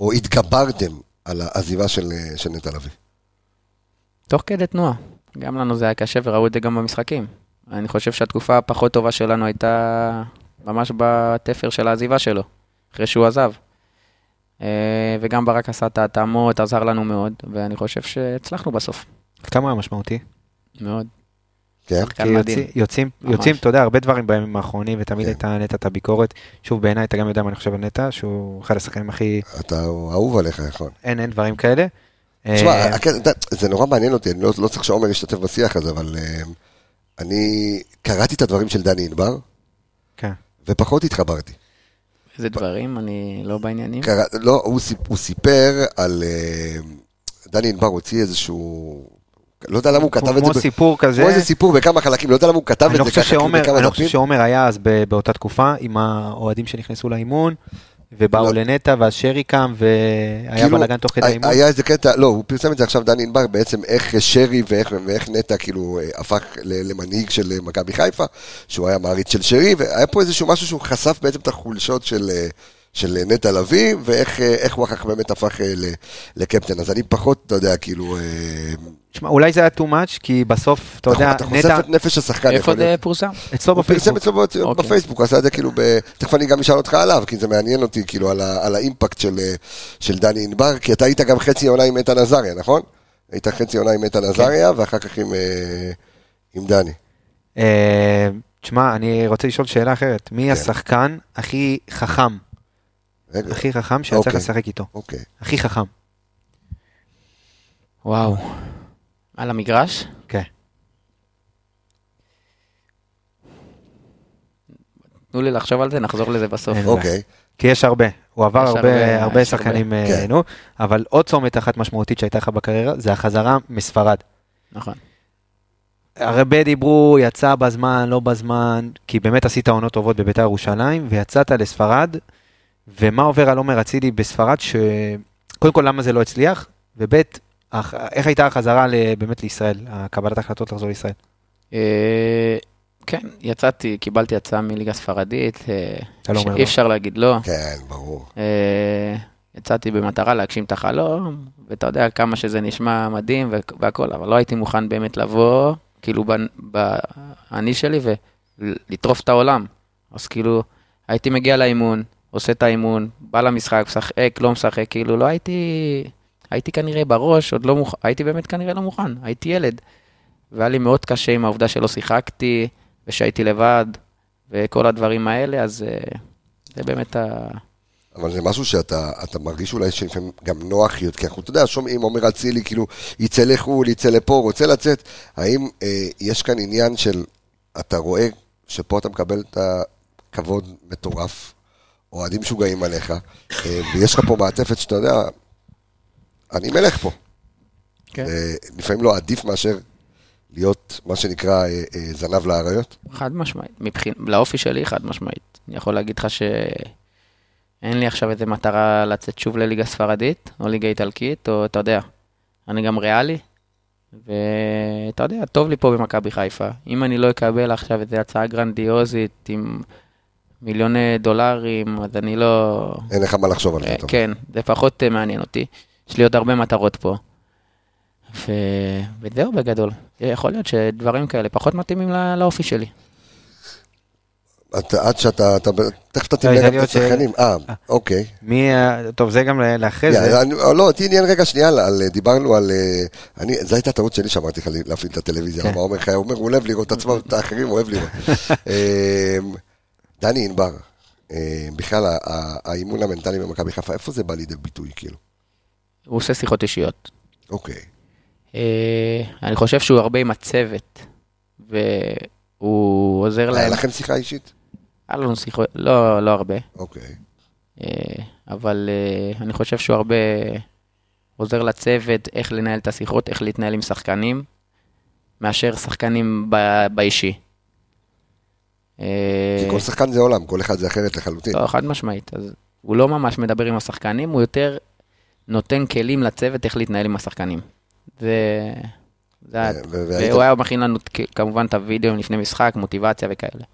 או התגברתם על העזיבה של, של נטע לביא? תוך כדי תנועה. גם לנו זה היה קשה וראו את זה גם במשחקים. אני חושב שהתקופה הפחות טובה שלנו הייתה ממש בתפר של העזיבה שלו, אחרי שהוא עזב. אה, וגם ברק עשה את ההתאמות, עזר לנו מאוד, ואני חושב שהצלחנו בסוף. עד כמה היה משמעותי? מאוד. כן? שחקן כי מדהים. יוצאים. יוצאים, אתה יודע, הרבה דברים בימים האחרונים, ותמיד כן. הייתה נטע את הביקורת. שוב, בעיניי אתה גם יודע מה אני חושב על נטע, שהוא אחד השחקנים הכי... אתה אהוב עליך, נכון. אין, אין דברים כאלה. תשמע, אה, יודע, זה נורא מעניין אותי, אני לא, לא צריך שעומר ישתתף בשיח הזה, אבל אה, אני קראתי את הדברים של דני ענבר, כן. ופחות התחברתי. איזה דברים, אני לא בעניינים. לא, הוא, סיפ, הוא סיפר על... אה, דני ענבר הוציא איזשהו... לא יודע למה הוא כתב את זה. כמו סיפור כזה. כמו איזה סיפור בכמה חלקים, לא יודע למה הוא כתב את לא זה ככה, אני לא חושב. שעומר היה אז ב- באותה תקופה עם האוהדים שנכנסו לאימון, ובאו לא. לנטע, ואז שרי קם, והיה כאילו, בלאגן תוך כדי האימון. היה איזה קטע, לא, הוא פרסם את זה עכשיו, דני ענבר, בעצם איך שרי ואיך, ואיך נטע כאילו אה, הפך למנהיג של אה, מכבי חיפה, שהוא היה מעריץ של שרי, והיה פה איזשהו משהו שהוא חשף בעצם את החולשות של, אה, של אה, נטע לביא, ואיך אה, איך הוא אחר כך באמת הפך אה, לקפטן. אז אני פחות, אתה יודע, כאילו, אה, תשמע, אולי זה היה too much, כי בסוף, אתה יודע, אתה חושף נטע, את נפש השחקן, איפה. זה פורסם? אצלו הוא פרסם בפייסבוק. אצלו אוקיי. בפייסבוק, הוא עשה את זה כאילו, ב... תכף אני גם אשאל אותך עליו, כי זה מעניין אותי, כאילו, על, ה... על האימפקט של, אה, של דני ענבר, כי אתה היית גם חצי עונה עם איתן עזריה, נכון? היית חצי עונה עם איתן עזריה, ואחר כך עם, אה, עם דני. אה, תשמע, אני רוצה לשאול שאלה אחרת. מי כן. השחקן הכי חכם, רגע, הכי חכם שיצא לך אוקיי. לשחק איתו? אוקיי. הכי חכם. וואו. על המגרש? כן. תנו לי לחשוב על זה, נחזור לזה בסוף. אוקיי. כי יש הרבה, הוא עבר הרבה, הרבה, שחקנים. אה, כן. נו, אבל עוד צומת אחת משמעותית שהייתה לך בקריירה, זה החזרה מספרד. נכון. הרבה דיברו, יצא בזמן, לא בזמן, כי באמת עשית עונות טובות בביתר ירושלים, ויצאת לספרד, ומה עובר על עומר אצילי בספרד, שקודם כל למה זה לא הצליח, וב' איך הייתה החזרה באמת לישראל, הקבלת ההחלטות לחזור לישראל? אה, כן, יצאתי, קיבלתי הצעה מליגה ספרדית, אה, לא אי. אפשר להגיד לא. כן, ברור. אה, יצאתי במטרה להגשים את החלום, ואתה יודע כמה שזה נשמע מדהים והכל, אבל לא הייתי מוכן באמת לבוא, כאילו, באני שלי, ולטרוף את העולם. אז כאילו, הייתי מגיע לאימון, עושה את האימון, בא למשחק, משחק, לא משחק, כאילו, לא הייתי... הייתי כנראה בראש, עוד לא מוכן, הייתי באמת כנראה לא מוכן, הייתי ילד. והיה לי מאוד קשה עם העובדה שלא שיחקתי, ושהייתי לבד, וכל הדברים האלה, אז אה, זה באמת ה... אבל זה משהו שאתה אתה מרגיש אולי שלפעמים גם נוח כי אנחנו, אתה יודע, שומעים, עומר אצילי, כאילו, יצא לחו"ל, יצא לפה, רוצה לצאת. האם אה, יש כאן עניין של, אתה רואה שפה אתה מקבל את הכבוד מטורף, אוהדים משוגעים עליך, אה, ויש לך פה מעטפת שאתה יודע, אני מלך פה. כן. אה, לפעמים לא עדיף מאשר להיות, מה שנקרא, אה, זנב לאריות. חד משמעית, מבחין... לאופי שלי חד משמעית. אני יכול להגיד לך שאין לי עכשיו איזה מטרה לצאת שוב לליגה ספרדית, או ליגה איטלקית, או אתה יודע, אני גם ריאלי, ואתה יודע, טוב לי פה במכבי חיפה. אם אני לא אקבל עכשיו איזו הצעה גרנדיוזית עם מיליוני דולרים, אז אני לא... אין לך מה לחשוב על זה. אה. כן, זה פחות אה, מעניין אותי. יש לי עוד הרבה מטרות פה. ו... וזהו בגדול. יכול להיות שדברים כאלה פחות מתאימים לא- לאופי שלי. אתה- עד שאתה, אתה- תכף אתה לא, תמנה גם את. השחקנים. אה, אוקיי. מי, טוב, זה גם לאחרי זה. לא, אותי עניין רגע שנייה, דיברנו על... אה, אני, זו הייתה טעות שלי שאמרתי לך להפעיל את הטלוויזיה, כן. למה עומר חיה אומר, הוא אוהב לראות את עצמו, את האחרים הוא אוהב לראות. <laughs> דני ענבר, אה, בכלל האימון המנטלי במכבי חיפה, איפה זה בא לידי ביטוי, כאילו? הוא עושה שיחות אישיות. אוקיי. אה, אני חושב שהוא הרבה עם הצוות, והוא עוזר היה להם. לכם שיחה אישית? היה לנו שיחות, לא, לא הרבה, אוקיי. אה, אבל אני חושב שהוא הרבה עוזר לצוות איך לנהל את השיחות, איך להתנהל עם שחקנים, מאשר שחקנים באישי. אה, כי כל שחקן זה עולם, כל אחד זה אחרת לחלוטין. לא, חד משמעית. אז הוא לא ממש מדבר עם השחקנים, הוא יותר נותן כלים לצוות איך להתנהל עם השחקנים. זה... זה והיית- והוא היה מכין לנו כמובן את הוידאו לפני משחק, מוטיבציה וכאלה.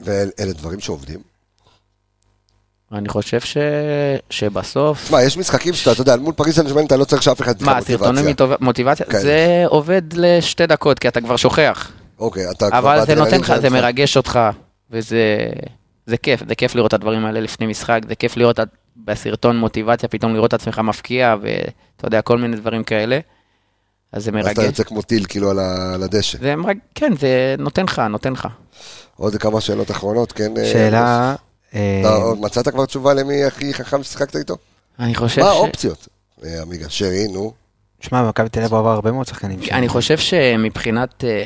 ואלה דברים שעובדים. אני חושב ש... שבסוף... תשמע, יש משחקים שאתה, אתה יודע, מול פריס סן אתה לא צריך שאף אחד ייתן לך מה, סרטונים מוטיבציה. מוטיב- מוטיבציה? כאלה. זה עובד לשתי דקות, כי אתה כבר שוכח. אוקיי, אתה כבר אבל זה נותן לך, זה. מרגש אותך, וזה זה כיף, זה כיף לראות את הדברים האלה לפני משחק, זה כיף לראות את- בסרטון מוטיבציה, פתאום לראות את עצמך מפקיע, ואתה יודע, כל מיני דברים כאלה. אז זה אז אתה מרגש. יוצא כמו טיל, כאילו, על הדשא. זה מרג... כן, זה נותן לך, נותן לך. עוד כמה שאלות אחרונות, כן? אה, שאלה... אה, אתה עוד מצאת כבר תשובה למי הכי חכם ששיחקת איתו? אני חושב מה ש... האופציות? אה, עמיגה, שרי, נו. שמע, במכבי תל אביב עבר הרבה מאוד שחקנים. אני חושב שמבחינת אה,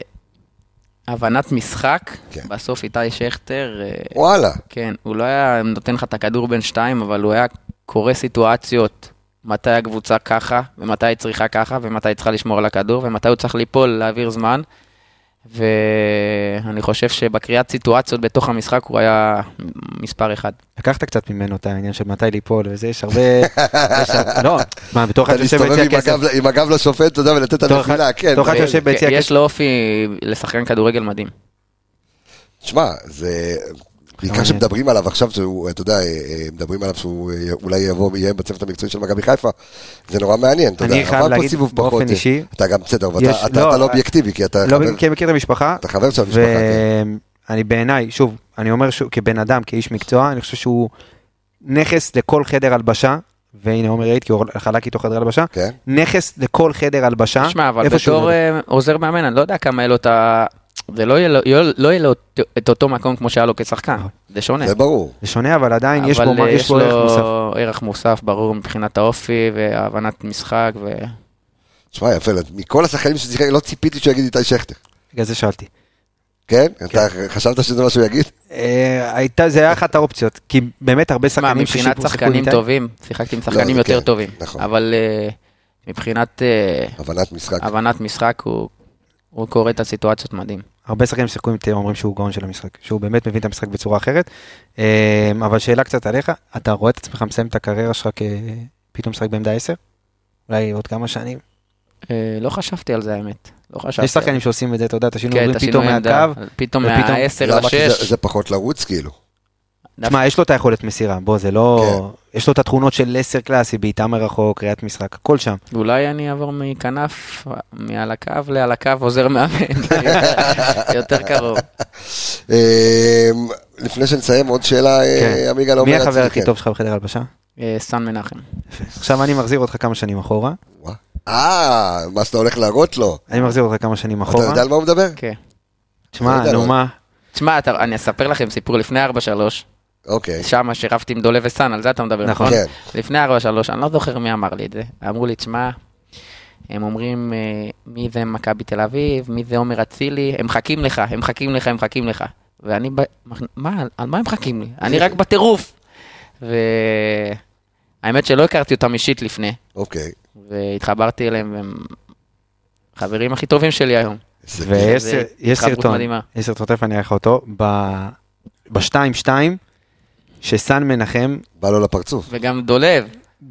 הבנת משחק, כן. בסוף איתי שכטר, אה, וואלה. כן, הוא לא היה נותן לך את הכדור בין שתיים, אבל הוא היה קורא סיטואציות, מתי הקבוצה ככה, ומתי היא צריכה ככה, ומתי היא צריכה לשמור על הכדור, ומתי הוא צריך ליפול, להעביר זמן. ואני חושב שבקריאת סיטואציות בתוך המשחק הוא היה מספר אחד. לקחת קצת ממנו את העניין של מתי ליפול וזה, יש הרבה... יש- <laughs> לא, מה, בתור אחד שיושב ביציע כסף. עם הגב לשופט, אתה יודע, ולתת את הנפילה, כן. בתור אחד ברור. שיושב ביציע יש כסף. לו אופי לשחקן כדורגל מדהים. תשמע, זה... בעיקר. שמדברים עליו עכשיו, שהוא, אתה יודע, אה, אה, מדברים עליו שהוא אה, אולי יבוא, יהיה בצוות המקצועי של מכבי חיפה, זה נורא מעניין, אתה אני יודע, חייב עבר פה להגיד סיבוב באופן פחות, אה, אישי, אתה גם בסדר, אבל יש- אתה- אתה לא, אתה לא אובייקטיבי, כי אתה לא, חבר- כי אני מכיר את המשפחה. אתה חבר של המשפחה, כן. ואני בעיניי, שוב, אני אומר שהוא כבן אדם, כאיש מקצוע, אני חושב שהוא נכס לכל חדר הלבשה, והנה עומר העיד, כי הוא חלק איתו חדר הלבשה, כן. נכס לכל חדר הלבשה. תשמע, אבל בתור עוזר מאמן, אני לא יודע כמה יהיה לו את ה... זה לא יהיה לו- לא יהיה לו את אותו מקום כמו שהיה לו כשחקן, זה שונה. זה ברור. זה שונה, אבל עדיין יש אבל בו אה, יש בו ערך מוסף. ערך מוסף, ברור, מבחינת האופי והבנת משחק. ו... תשמע, יפה, מכל השחקנים ששיחק, לא ציפיתי שהוא יגיד איתי שכטר. בגלל זה שאלתי. כן? אתה חשבת שזה מה שהוא יגיד? אה, הייתה, זה היה אחת האופציות, כי באמת הרבה מה, שחקנים מבחינת ששיחקו- שיחקו שחקנים טובים, שיחקתי עם לא, שחקנים זה יותר כן, טובים. נכון. אבל אה, מבחינת הבנת משחק. הבנת משחק, הוא- הוא קורא את הסיטואציות מדהים. הרבה שחקנים ששיחקו עם תיאו אומרים שהוא גאון של המשחק, שהוא באמת מבין את המשחק בצורה אחרת. אה, אבל שאלה קצת עליך, אתה רואה את עצמך מסיים את הקריירה שלך כפתאום משחק בעמדה 10? אולי עוד כמה שנים? אה, לא חשבתי על זה האמת. לא חשבתי. יש שחקנים שעושים את זה, אתה יודע, את השינוי כן, פתאום. מהקו. פתאום ופתאום- מה-10 למה? כי זה- ל-6. זה פחות לרוץ, כאילו. תשמע, יש לו את היכולת מסירה, בוא, זה לא... כן. יש לו את התכונות של 10 קלאסי, בעיטה מרחוק, קריאת משחק, הכל שם. אולי אני אעבור מכנף, מעל הקו לעל הקו, עוזר מאמן. <laughs> יותר קרוב. <laughs> אמ, לפני שנסיים, עוד שאלה, אה, כן. עמיגה לא מי אומר החבר אצלי, הכי כן. טוב שלך בחדר הלבשה? אה, סן מנחם. עכשיו אני מחזיר אותך כמה שנים אחורה. אה, מה שאתה הולך להראות לו. אני מחזיר אותך כמה שנים אתה אחורה. יודע על מה הוא מדבר? כן. אתה תשמע, יודע, נו לא. מה, תשמע, אתה- אני אספר לכם סיפור לפני 4-3, אוקיי. שמה שרבתי עם דולב וסאן, על זה אתה מדבר, נכון. נכון? כן. לפני 4-3, אני לא זוכר מי אמר לי את זה. אמרו לי, תשמע, הם אומרים, אה, מי זה מכבי תל אביב, מי זה עומר אצילי, הם מחכים לך, הם מחכים לך, הם מחכים לך. ואני, ב... מה, על מה הם מחכים לי? אני רק בטירוף. והאמת שלא הכרתי אותם אישית לפני, אוקיי. והתחברתי אליהם, והם חברים הכי טובים שלי היום. ויש סרטון. יש סרטון, תכף אני אראה לך אותו, ב-2-2, שסן מנחם, בא לו לפרצוף. וגם דולב,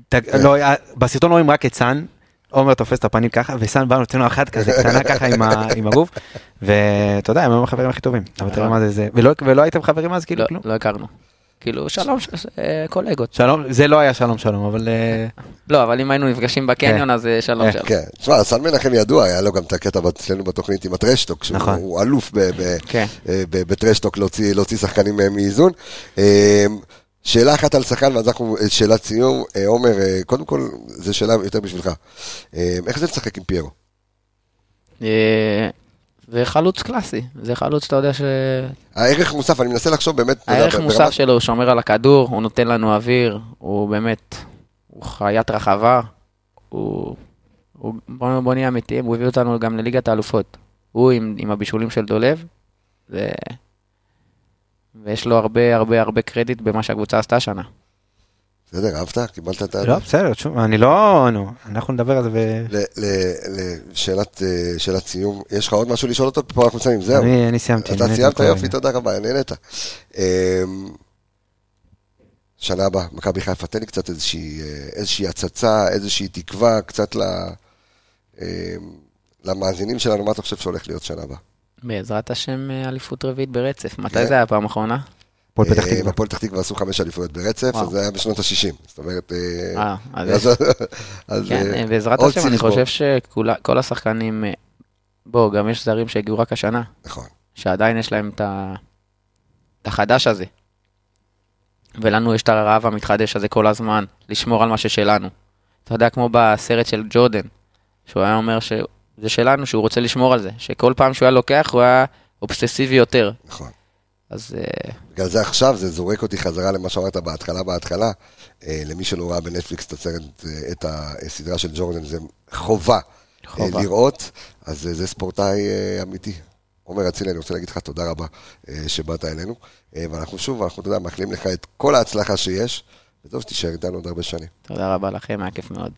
ת- לא, בסרטון רואים רק את סן, עומר תופס את הפנים ככה, וסן בא נותן לו אחת כזה קטנה ככה עם ה- עם הגוף, ואתה יודע, הם היו החברים הכי טובים, אבל תראה מה זה זה, ולא- ולא הייתם חברים אז כאילו לא, כלום? לא הכרנו. כאילו, שלום, ש- אה, קולגות. שלום, זה לא היה שלום שלום, אבל אה, לא, אבל אם היינו נפגשים בקניון, אז אה, שלום שלום. כן. תשמע, סן מנחם ידוע, היה לו גם את הקטע אצלנו בתוכנית עם הטרשטוק, שהוא נכון. הוא אלוף ב- ב- כן. ב- בטרשטוק להוציא שחקנים מאיזון. שאלה אחת על שחקן, ואז אנחנו, שאלת סיום. עומר, קודם כל, זו שאלה יותר בשבילך. איך זה לשחק עם פיירו? אה, זה חלוץ קלאסי, זה חלוץ, אתה יודע ש... הערך מוסף, אני מנסה לחשוב באמת, יודע, הערך ברמת- מוסף שלו, הוא שומר על הכדור, הוא נותן לנו אוויר, הוא באמת, הוא חיית רחבה, הוא... הוא בוא, בוא נהיה אמיתיים, הוא הביא אותנו גם לליגת האלופות. הוא עם, עם הבישולים של דולב, ו... ויש לו הרבה הרבה הרבה קרדיט במה שהקבוצה עשתה השנה. בסדר, אהבת? קיבלת את ה... לא, בסדר, שוב, אני לא, נו, אנחנו נדבר על זה, ל- לשאלת אה, שאלת סיום, יש לך עוד משהו לשאול אותו? פה אנחנו מסיימים, זהו. אני אני סיימתי. אתה סיימת יופי. תודה רבה, נהנית. אמ, שנה הבאה, מכבי חיפה, תן לי קצת איזושהי, אה, איזושהי הצצה, איזושהי תקווה, קצת ל, אמ, למאזינים שלנו, מה אתה חושב שהולך להיות שנה הבאה? בעזרת השם, אה, אליפות רביעית ברצף. כן. מתי זה היה הפעם האחרונה? הפועל פתח אה, תקווה. הפועל פתח תקווה עשו חמש אליפויות ברצף. אז זה היה בשנות ה-60. זאת אומרת, אה, אה, אז אז- אז, כן, בעזרת השם, אני. חושב שכל השחקנים, אה, בוא, גם יש זרים שהגיעו רק השנה, נכון. שעדיין יש להם את החדש הזה. ולנו יש את הרעב המתחדש הזה כל הזמן, לשמור על מה ששלנו. אתה יודע, כמו בסרט של ג'ורדן, שהוא היה אומר שזה שלנו, שהוא רוצה לשמור על זה, שכל פעם שהוא היה לוקח, הוא היה אובססיבי יותר. נכון. אז אה, בגלל זה עכשיו זה זורק אותי חזרה למה שאמרת בהתחלה בהתחלה. אה, למי שלא ראה בנטפליקס את הסרט, אה, את הסדרה של ג'ורדן, זה חובה, חובה. לראות, אז זה ספורטאי אמיתי. עומר אצילי, אני רוצה להגיד לך תודה רבה שבאת אלינו, ואנחנו שוב, אנחנו, אתה יודע, מאחלים לך את כל ההצלחה שיש, וטוב שתישאר איתנו עוד הרבה שנים. תודה רבה לכם, היה כיף מאוד.